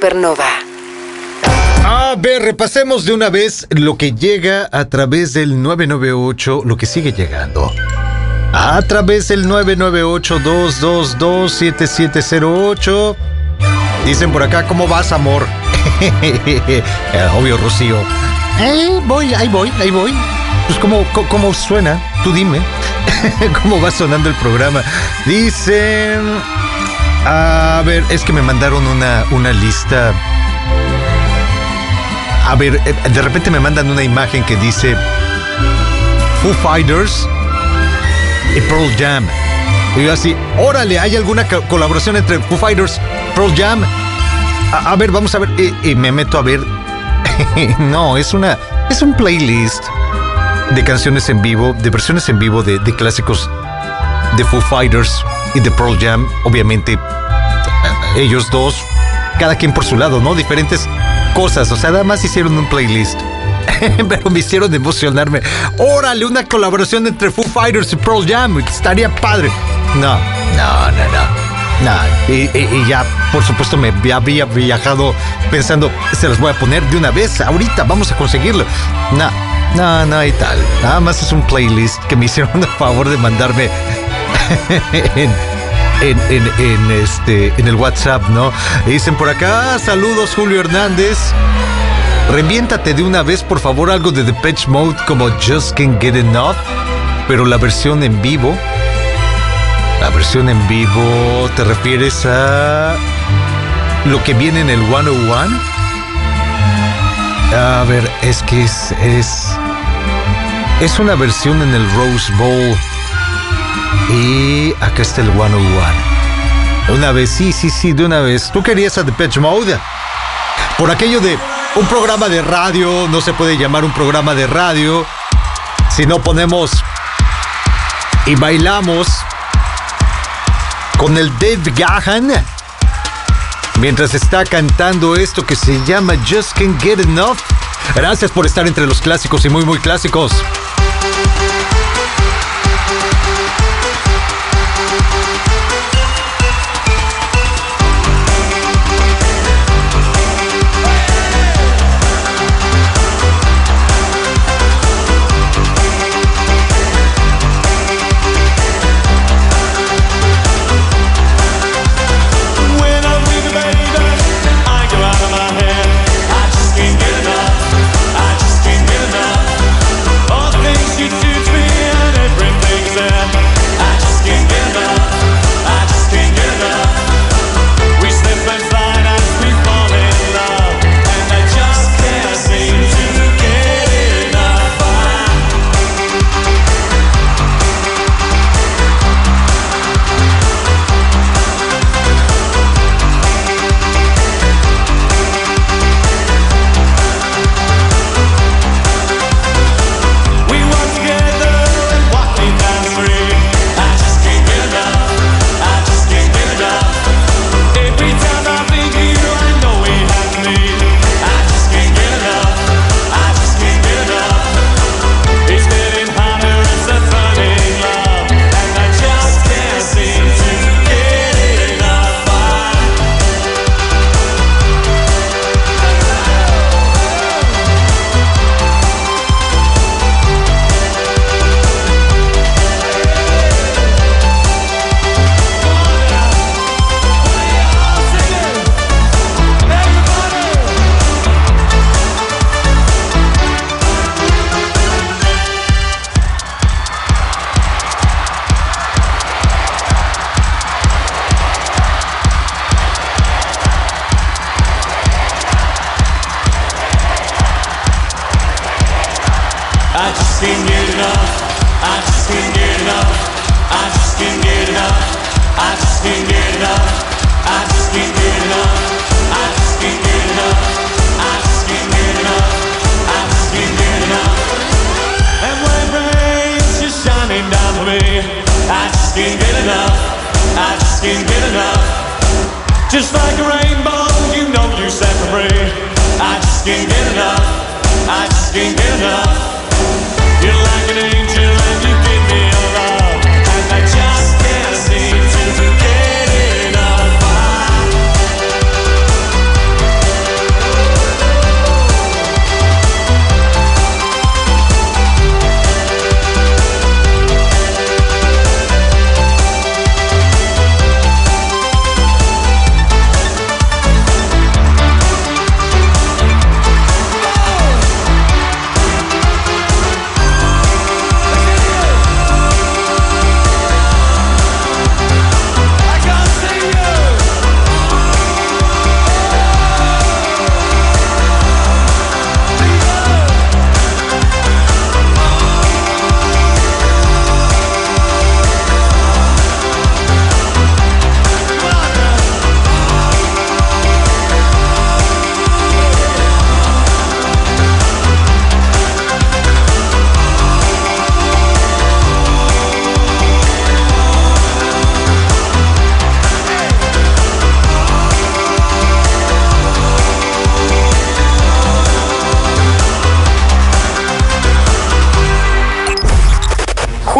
Supernova. A ver, repasemos de una vez lo que llega a través del 998, lo que sigue llegando. A través del 998-222-7708. Dicen por acá, ¿cómo vas, amor? Eh, Obvio, Rocío. Eh, voy, ahí voy, ahí voy. Pues, ¿cómo, cómo, cómo suena? Tú dime. ¿Cómo va sonando el programa? Dicen... A ver, es que me mandaron una, una lista a ver, eh, de repente me mandan una imagen que dice Foo Fighters y Pearl Jam. Y yo así, órale, ¿hay alguna co- colaboración entre Foo Fighters, Pearl Jam? A, a ver, vamos a ver. Y, y me meto a ver. no, es una. Es un playlist de canciones en vivo, de versiones en vivo de, de clásicos de Foo Fighters y de Pearl Jam. Obviamente, ellos dos, cada quien por su lado, ¿no? Diferentes cosas, o sea, nada más hicieron un playlist. Pero me hicieron emocionarme. Órale, una colaboración entre Foo Fighters y Pearl Jam. Estaría padre. No, no, no, no. Y, y- y ya, por supuesto, me había viajado pensando, se los voy a poner de una vez, ahorita, vamos a conseguirlo. No, no, no y tal. Nada más es un playlist que me hicieron el favor de mandarme en, en, en- este, en el WhatsApp, ¿no? Dicen por acá, saludos Julio Hernández. Reviéntate de una vez, por favor, algo de Depeche Mode como Just Can't Get Enough, pero la versión en vivo. La versión en vivo, ¿te refieres a lo que viene en el 101? A ver, es que es, es, es una versión en el Rose Bowl. Y acá está el 101. De una vez, sí, sí, sí, de una vez. ¿Tú querías a Depeche Mode? Por aquello de un programa de radio, no se puede llamar un programa de radio si no ponemos y bailamos con el Dave Gahan mientras está cantando esto que se llama Just Can't Get Enough. Gracias por estar entre los clásicos y muy, muy clásicos.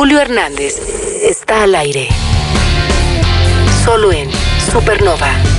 Julio Hernández está al aire. Solo en Supernova.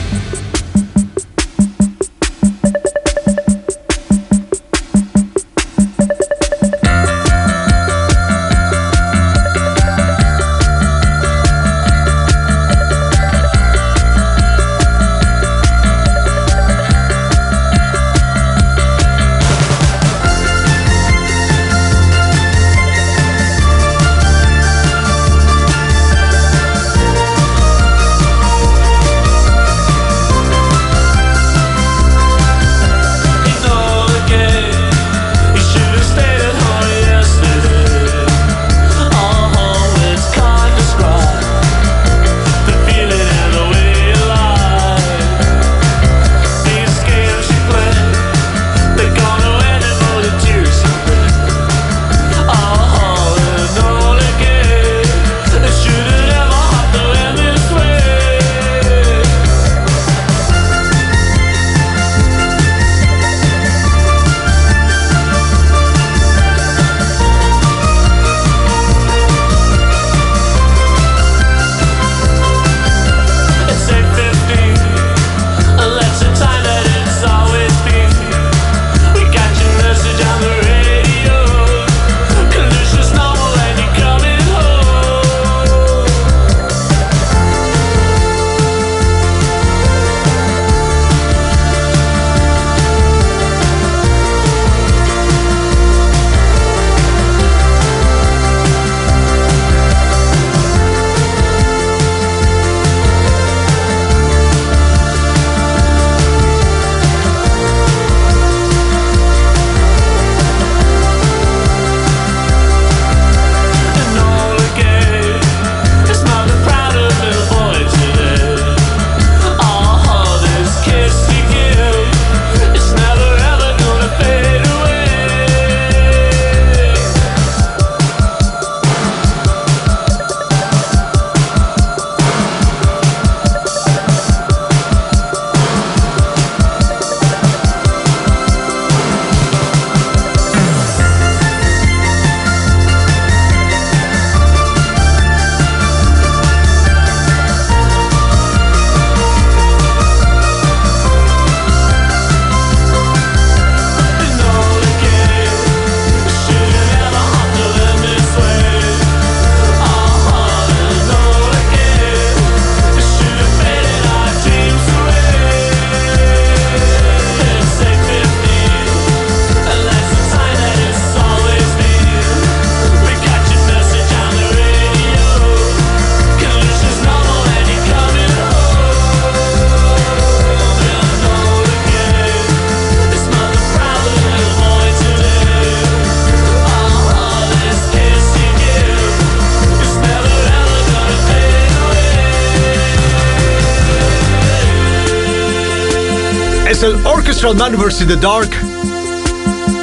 El Orchestral in the Dark.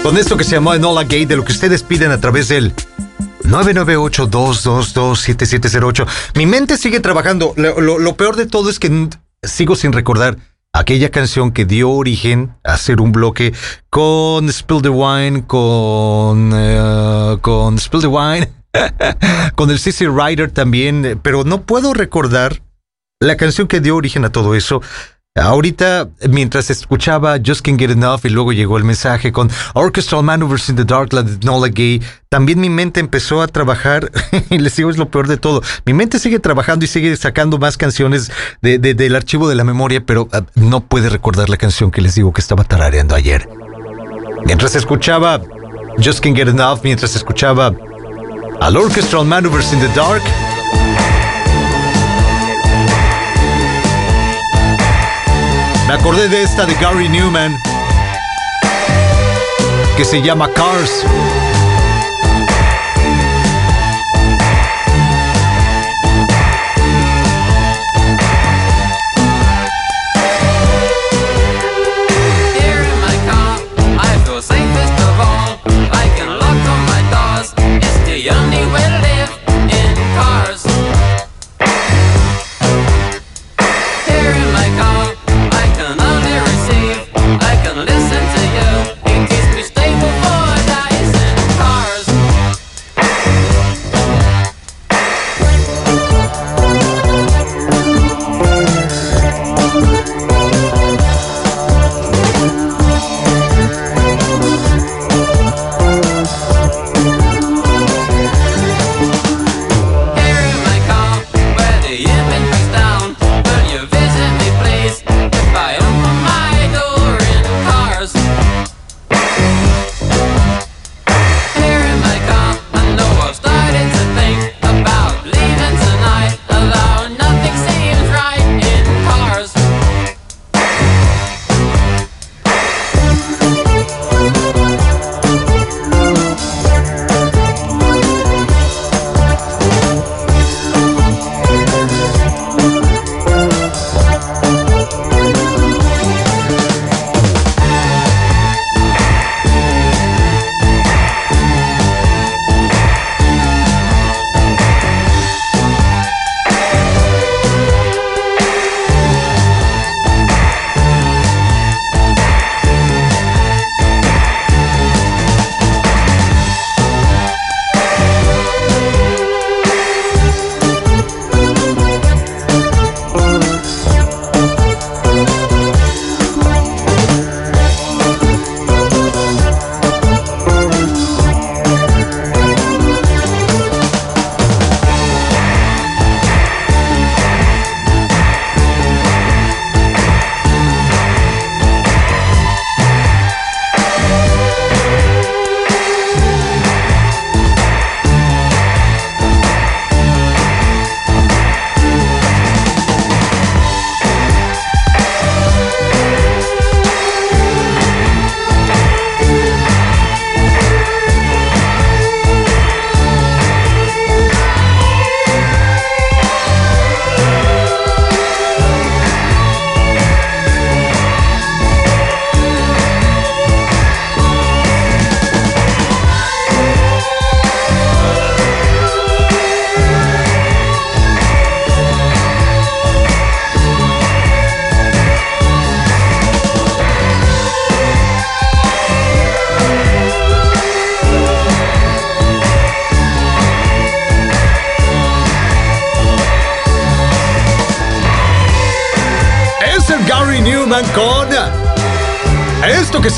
Con esto que se llamó Enola Gay, de lo que ustedes piden a través del 998-222-7708. Mi mente sigue trabajando. Lo, peor de todo es que sigo sin recordar aquella canción que dio origen a hacer un bloque con Spill the Wine, con, eh, con Spill the Wine, con el CC Rider también, pero no puedo recordar la canción que dio origen a todo eso. Ahorita, mientras escuchaba Just Can't Get Enough y luego llegó el mensaje con Orchestral Maneuvers in the Dark, la Nola Gay, también mi mente empezó a trabajar, y les digo, es lo peor de todo. Mi mente sigue trabajando y sigue sacando más canciones de- de- del archivo de la memoria, pero ah, no puede recordar la canción que les digo que estaba tarareando ayer. Mientras escuchaba Just Can't Get Enough, mientras escuchaba al Orchestral Maneuvers in the Dark, Me acordé de esta de Gary Newman que se llama Cars.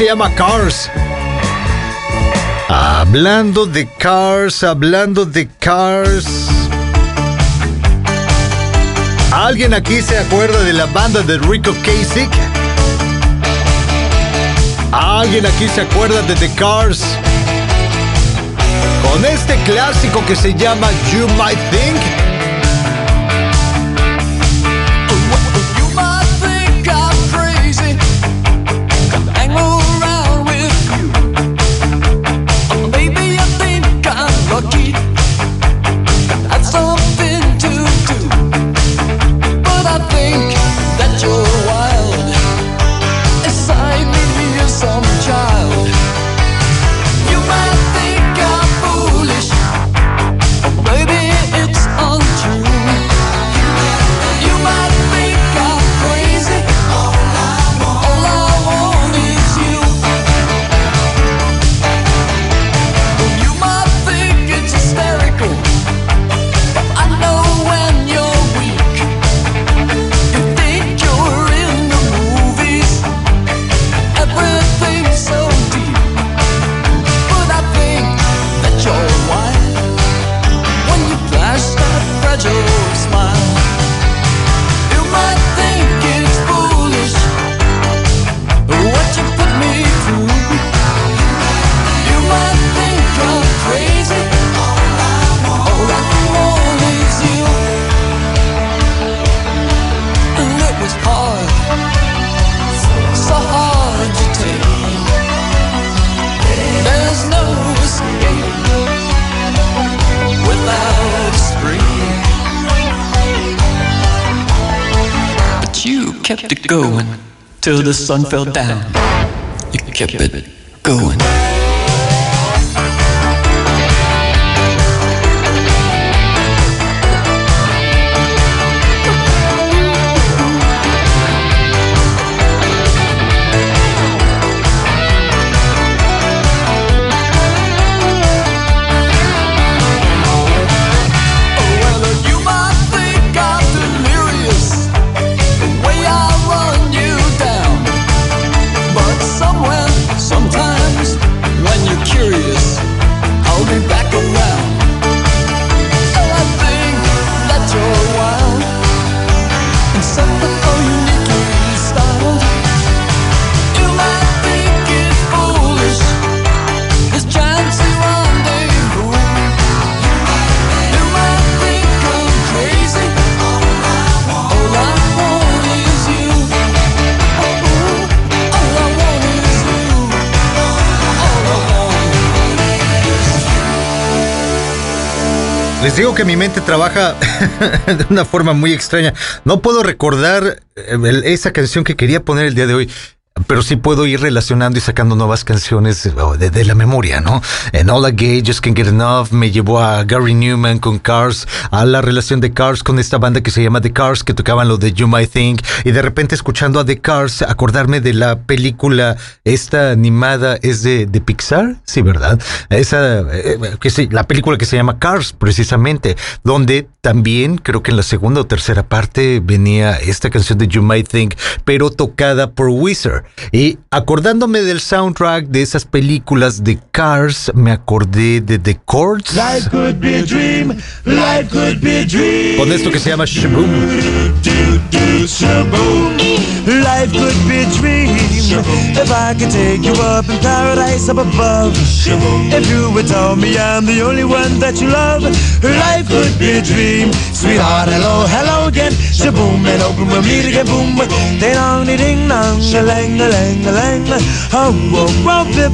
Se llama Cars. Hablando de Cars, hablando de Cars. ¿Alguien aquí se acuerda de la banda de Rico Kasich? ¿Alguien aquí se acuerda de The Cars? Con este clásico que se llama You Might Think. Sun fell down. You kept it going. Digo que mi mente trabaja de una forma muy extraña. No puedo recordar eh, esa canción que quería poner el día de hoy. Pero sí puedo ir relacionando y sacando nuevas canciones de, de la memoria, ¿no? Enola Gay, Just Can't Get Enough, me llevó a Gary Newman con Cars, a la relación de Cars con esta banda que se llama The Cars, que tocaban lo de You Might Think, y de repente escuchando a The Cars, acordarme de la película, esta animada es de, de Pixar, sí, ¿verdad? Esa, eh, que sí, la película que se llama Cars, precisamente, donde también creo que en la segunda o tercera parte venía esta canción de You Might Think, pero tocada por Wizard. Y acordándome del soundtrack de esas películas de Cars, me acordé de The Chords. Life could be a dream. Life could be a dream. Con esto que se llama Shaboom. Shaboom. Life could be a dream. If I could take you up in paradise up above. If you would tell me I'm the only one that you love. Life could be a dream. Sweetheart, hello, hello again. Shaboom and open we'll meet again. Boom. Ding dong, ding dong, a lang, a lang, a lang. Oh, whoa, whoa, bip.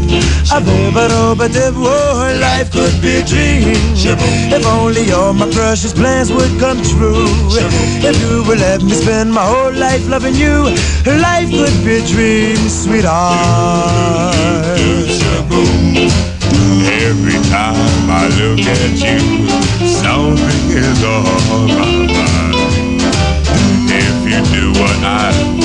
A bip, a do, ba dip. Whoa, life could be a dream. If only all my precious plans would come true. If you would let me spend my whole life loving you, life could be a dream, sweetheart. Every time I look at you, something is on my mind. If you do what I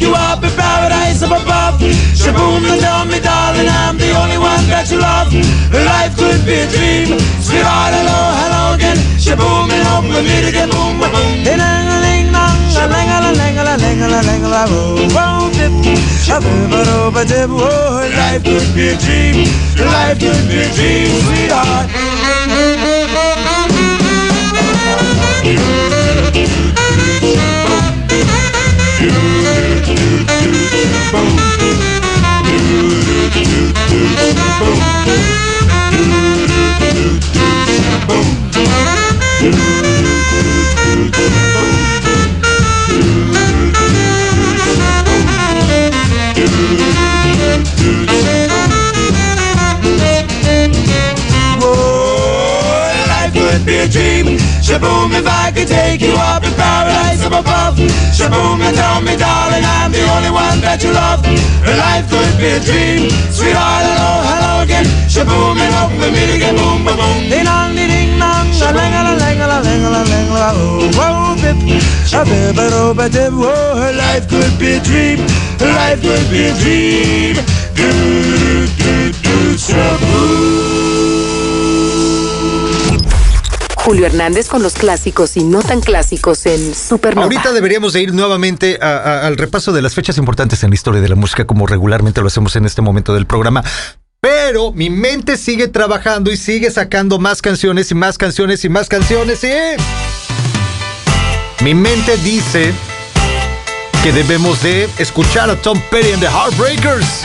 I could take you up in paradise up above. Shaboom, and tell me, darling, I'm the only one that that you love. Life could be a dream. Sweetheart, hello, hello again. Shaboom, and open with me to get boom, boom, boom. Hey, lang, a ling, long, a lang, a la, lang, a la, lang, a la, lang, a la, boom, boom, dip. Shaboom, a doob, a dip, oh, life could be a dream. Life could be a dream, sweetheart. Boom. Be a dream. Shaboom, if I could take you up in paradise up above. Shaboom, and tell me, darling, I'm the only one that you love. Life could be a dream. Sweetheart, hello, hello again. Shaboom, and hope we meet again. Boom, boom, boom. Ding dong, ding ding dong. A lang a la lang a la lang a la lang a oh, whoa, bip. A bip a do ba dip. Whoa, life could be a dream. Life could be a dream. Do, do, do, shaboom. Julio Hernández con los clásicos y no tan clásicos en Supernova. Ahorita deberíamos de ir nuevamente al repaso de las fechas importantes en la historia de la música como regularmente lo hacemos en este momento del programa. Pero mi mente sigue trabajando y sigue sacando más canciones y más canciones y más canciones y... Mi mente dice que debemos de escuchar a Tom Petty and the Heartbreakers.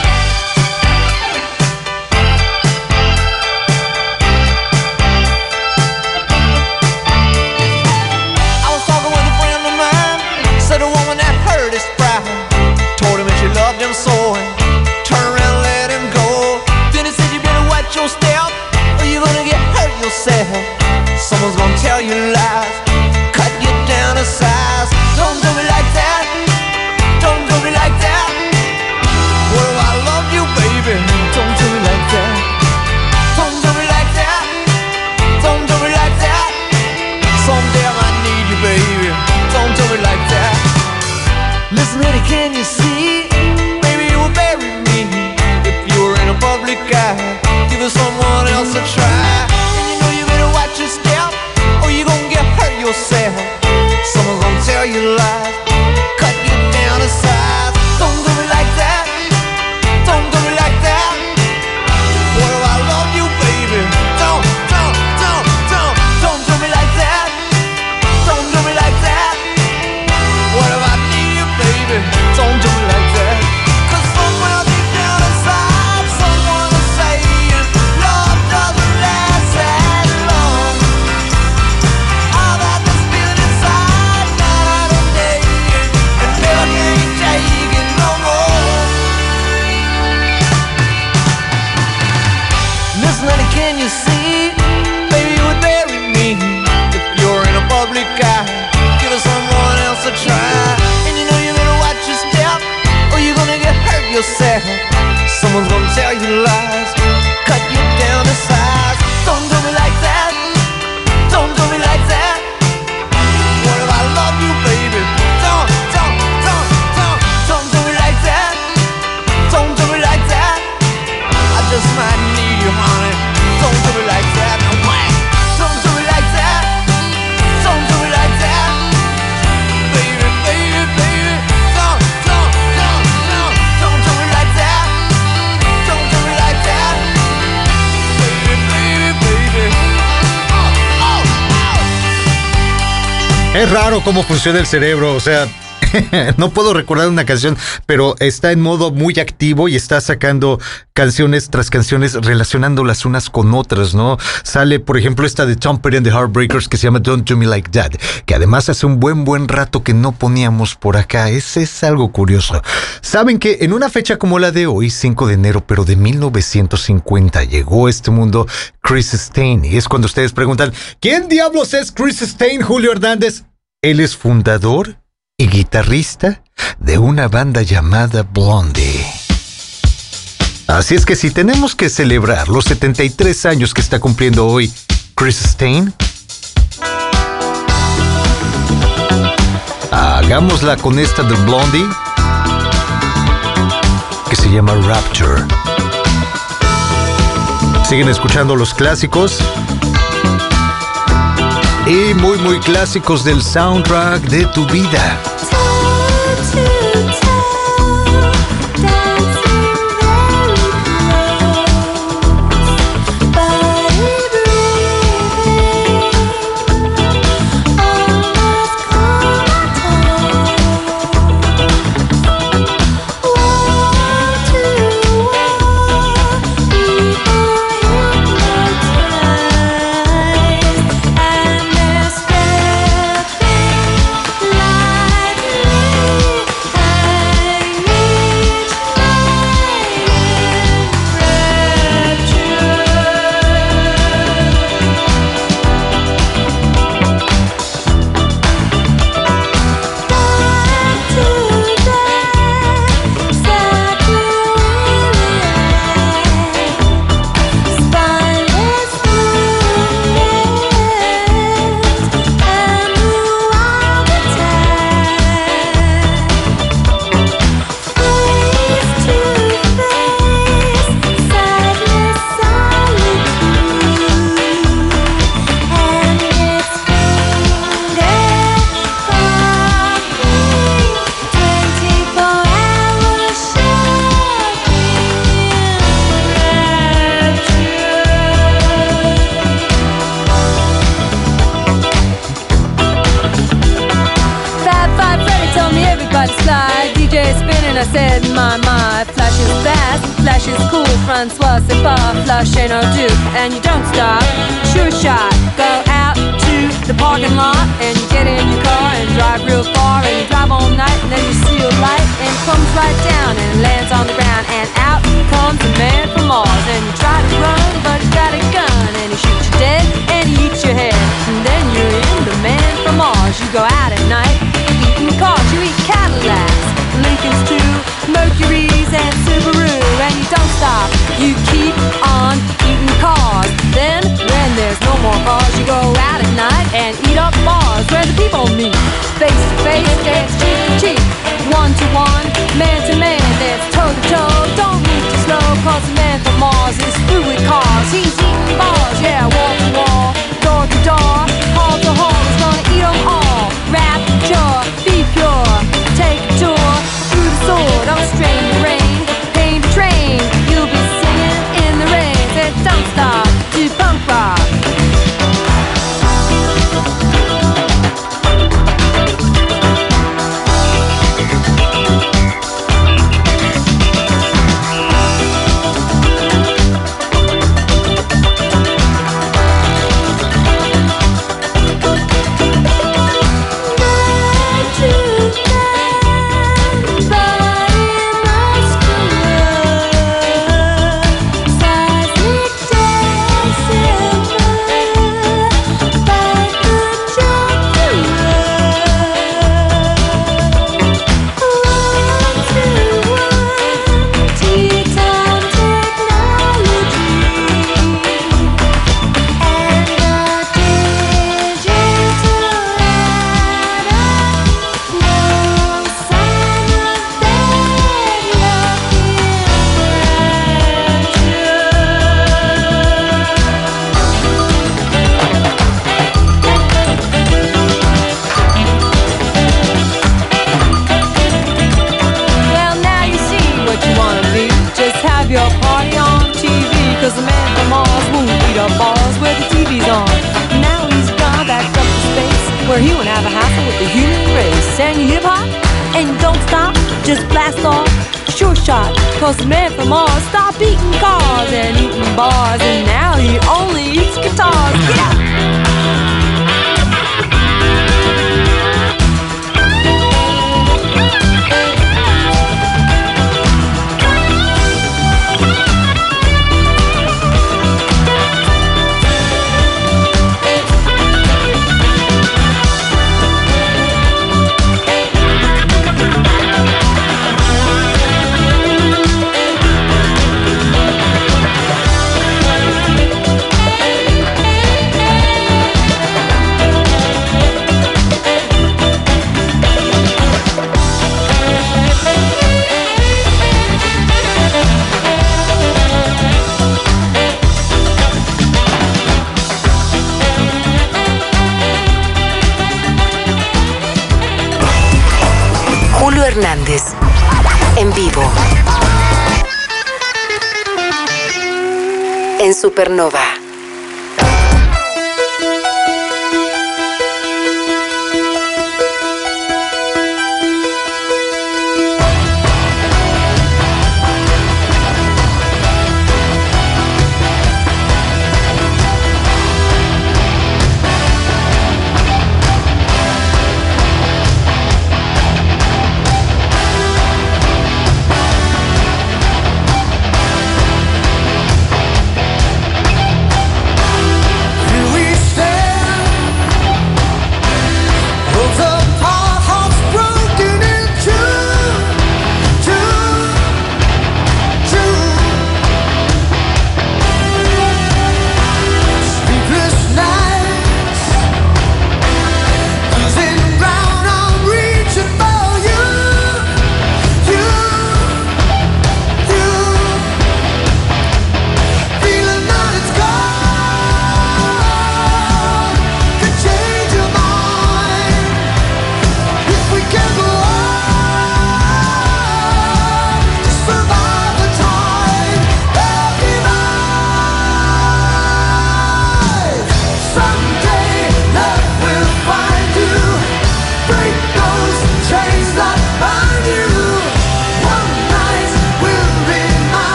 You lies, Raro cómo funciona el cerebro, o sea, no puedo recordar una canción, pero está en modo muy activo y está sacando canciones tras canciones relacionándolas unas con otras, ¿no? Sale, por ejemplo, esta de Tom Petty and the Heartbreakers que se llama Don't Do Me Like That, que además hace un buen buen rato que no poníamos por acá. Ese es algo curioso. Saben que en una fecha como la de hoy, 5 de enero, pero de 1950, llegó a este mundo Chris Stein. Y es cuando ustedes preguntan, ¿quién diablos es Chris Stein, Julio Hernández? Él es fundador y guitarrista de una banda llamada Blondie. Así es que si tenemos que celebrar los 73 años que está cumpliendo hoy Chris Stein, hagámosla con esta de Blondie que se llama Rapture. Siguen escuchando los clásicos. Y muy, muy clásicos del soundtrack de tu vida. No duke. And you don't stop, sure shot. Go out to the parking lot and you get in your car and drive real far. And you drive all night and then you see a light and it comes right down and lands on the ground. And out comes a man from Mars. And you try to run, but you got a gun. And he shoots you dead and he eats your head. And then you're in the man from Mars. You go out at night eating cars, you eat Cadillacs, Lincolns too, Mercury's and Subaru, and you don't stop. You keep no more bars. you go out at night and eat up bars where the people meet. Face to face, dance cheek to cheek, one to one, man to man, dance toe to toe. Don't move too slow, cause the man from Mars is through with cars. He's eating bars, yeah, wall to wall, door to door, hall to hall. He's gonna eat 'em all. Rapture, be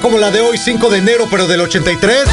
como la de hoy, 5 de enero, pero del 83,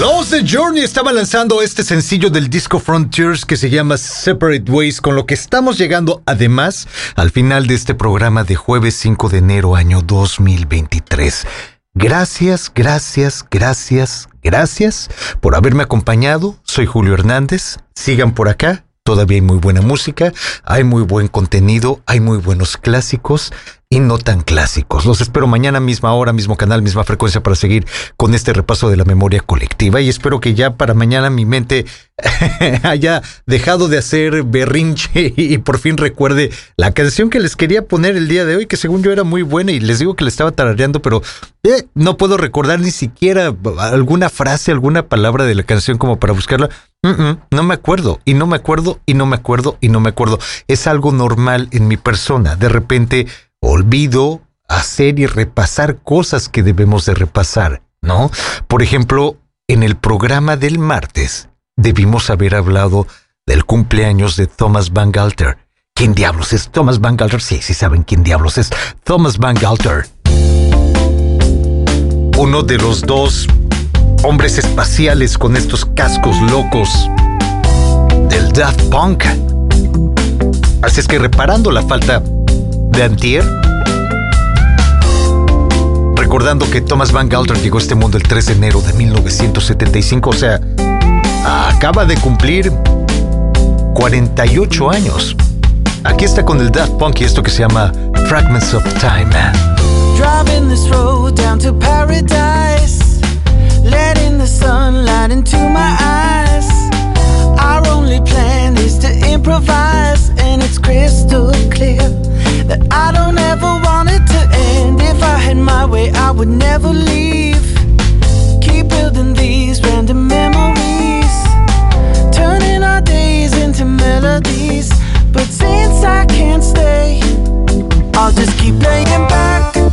los The Journey estaban lanzando este sencillo del disco Frontiers que se llama Separate Ways, con lo que estamos llegando además al final de este programa de jueves 5 de enero año 2023. Gracias, gracias, gracias, gracias por haberme acompañado. Soy Julio Hernández. Sigan por acá. Todavía hay muy buena música, hay muy buen contenido, hay muy buenos clásicos y no tan clásicos. Los espero mañana, misma hora, mismo canal, misma frecuencia para seguir con este repaso de la memoria colectiva y espero que ya para mañana mi mente haya dejado de hacer berrinche y por fin recuerde la canción que les quería poner el día de hoy, que según yo era muy buena y les digo que le estaba tarareando, pero eh, no puedo recordar ni siquiera alguna frase, alguna palabra de la canción como para buscarla. No me acuerdo, y no me acuerdo, y no me acuerdo, y no me acuerdo. Es algo normal en mi persona. De repente olvido hacer y repasar cosas que debemos de repasar, ¿no? Por ejemplo, en el programa del martes debimos haber hablado del cumpleaños de Thomas Van Galter. ¿Quién diablos es Thomas Van Galter? Sí, sí saben quién diablos es Thomas Van Galter. Uno de los dos hombres espaciales con estos cascos locos del Daft Punk. Así es que reparando la falta de Antier, recordando que Thomas Van Galter llegó a este mundo el 3 de enero de 1975, o sea, acaba de cumplir 48 años. Aquí está con el Daft Punk y esto que se llama Fragments of Time. Driving this road down to paradise, letting the sunlight into my eyes. Our only plan is to improvise, and it's crystal clear that I don't ever want it to end. If I had my way, I would never leave. Keep building these random memories, turning our days into melodies. But since I can't stay, I'll just keep laying back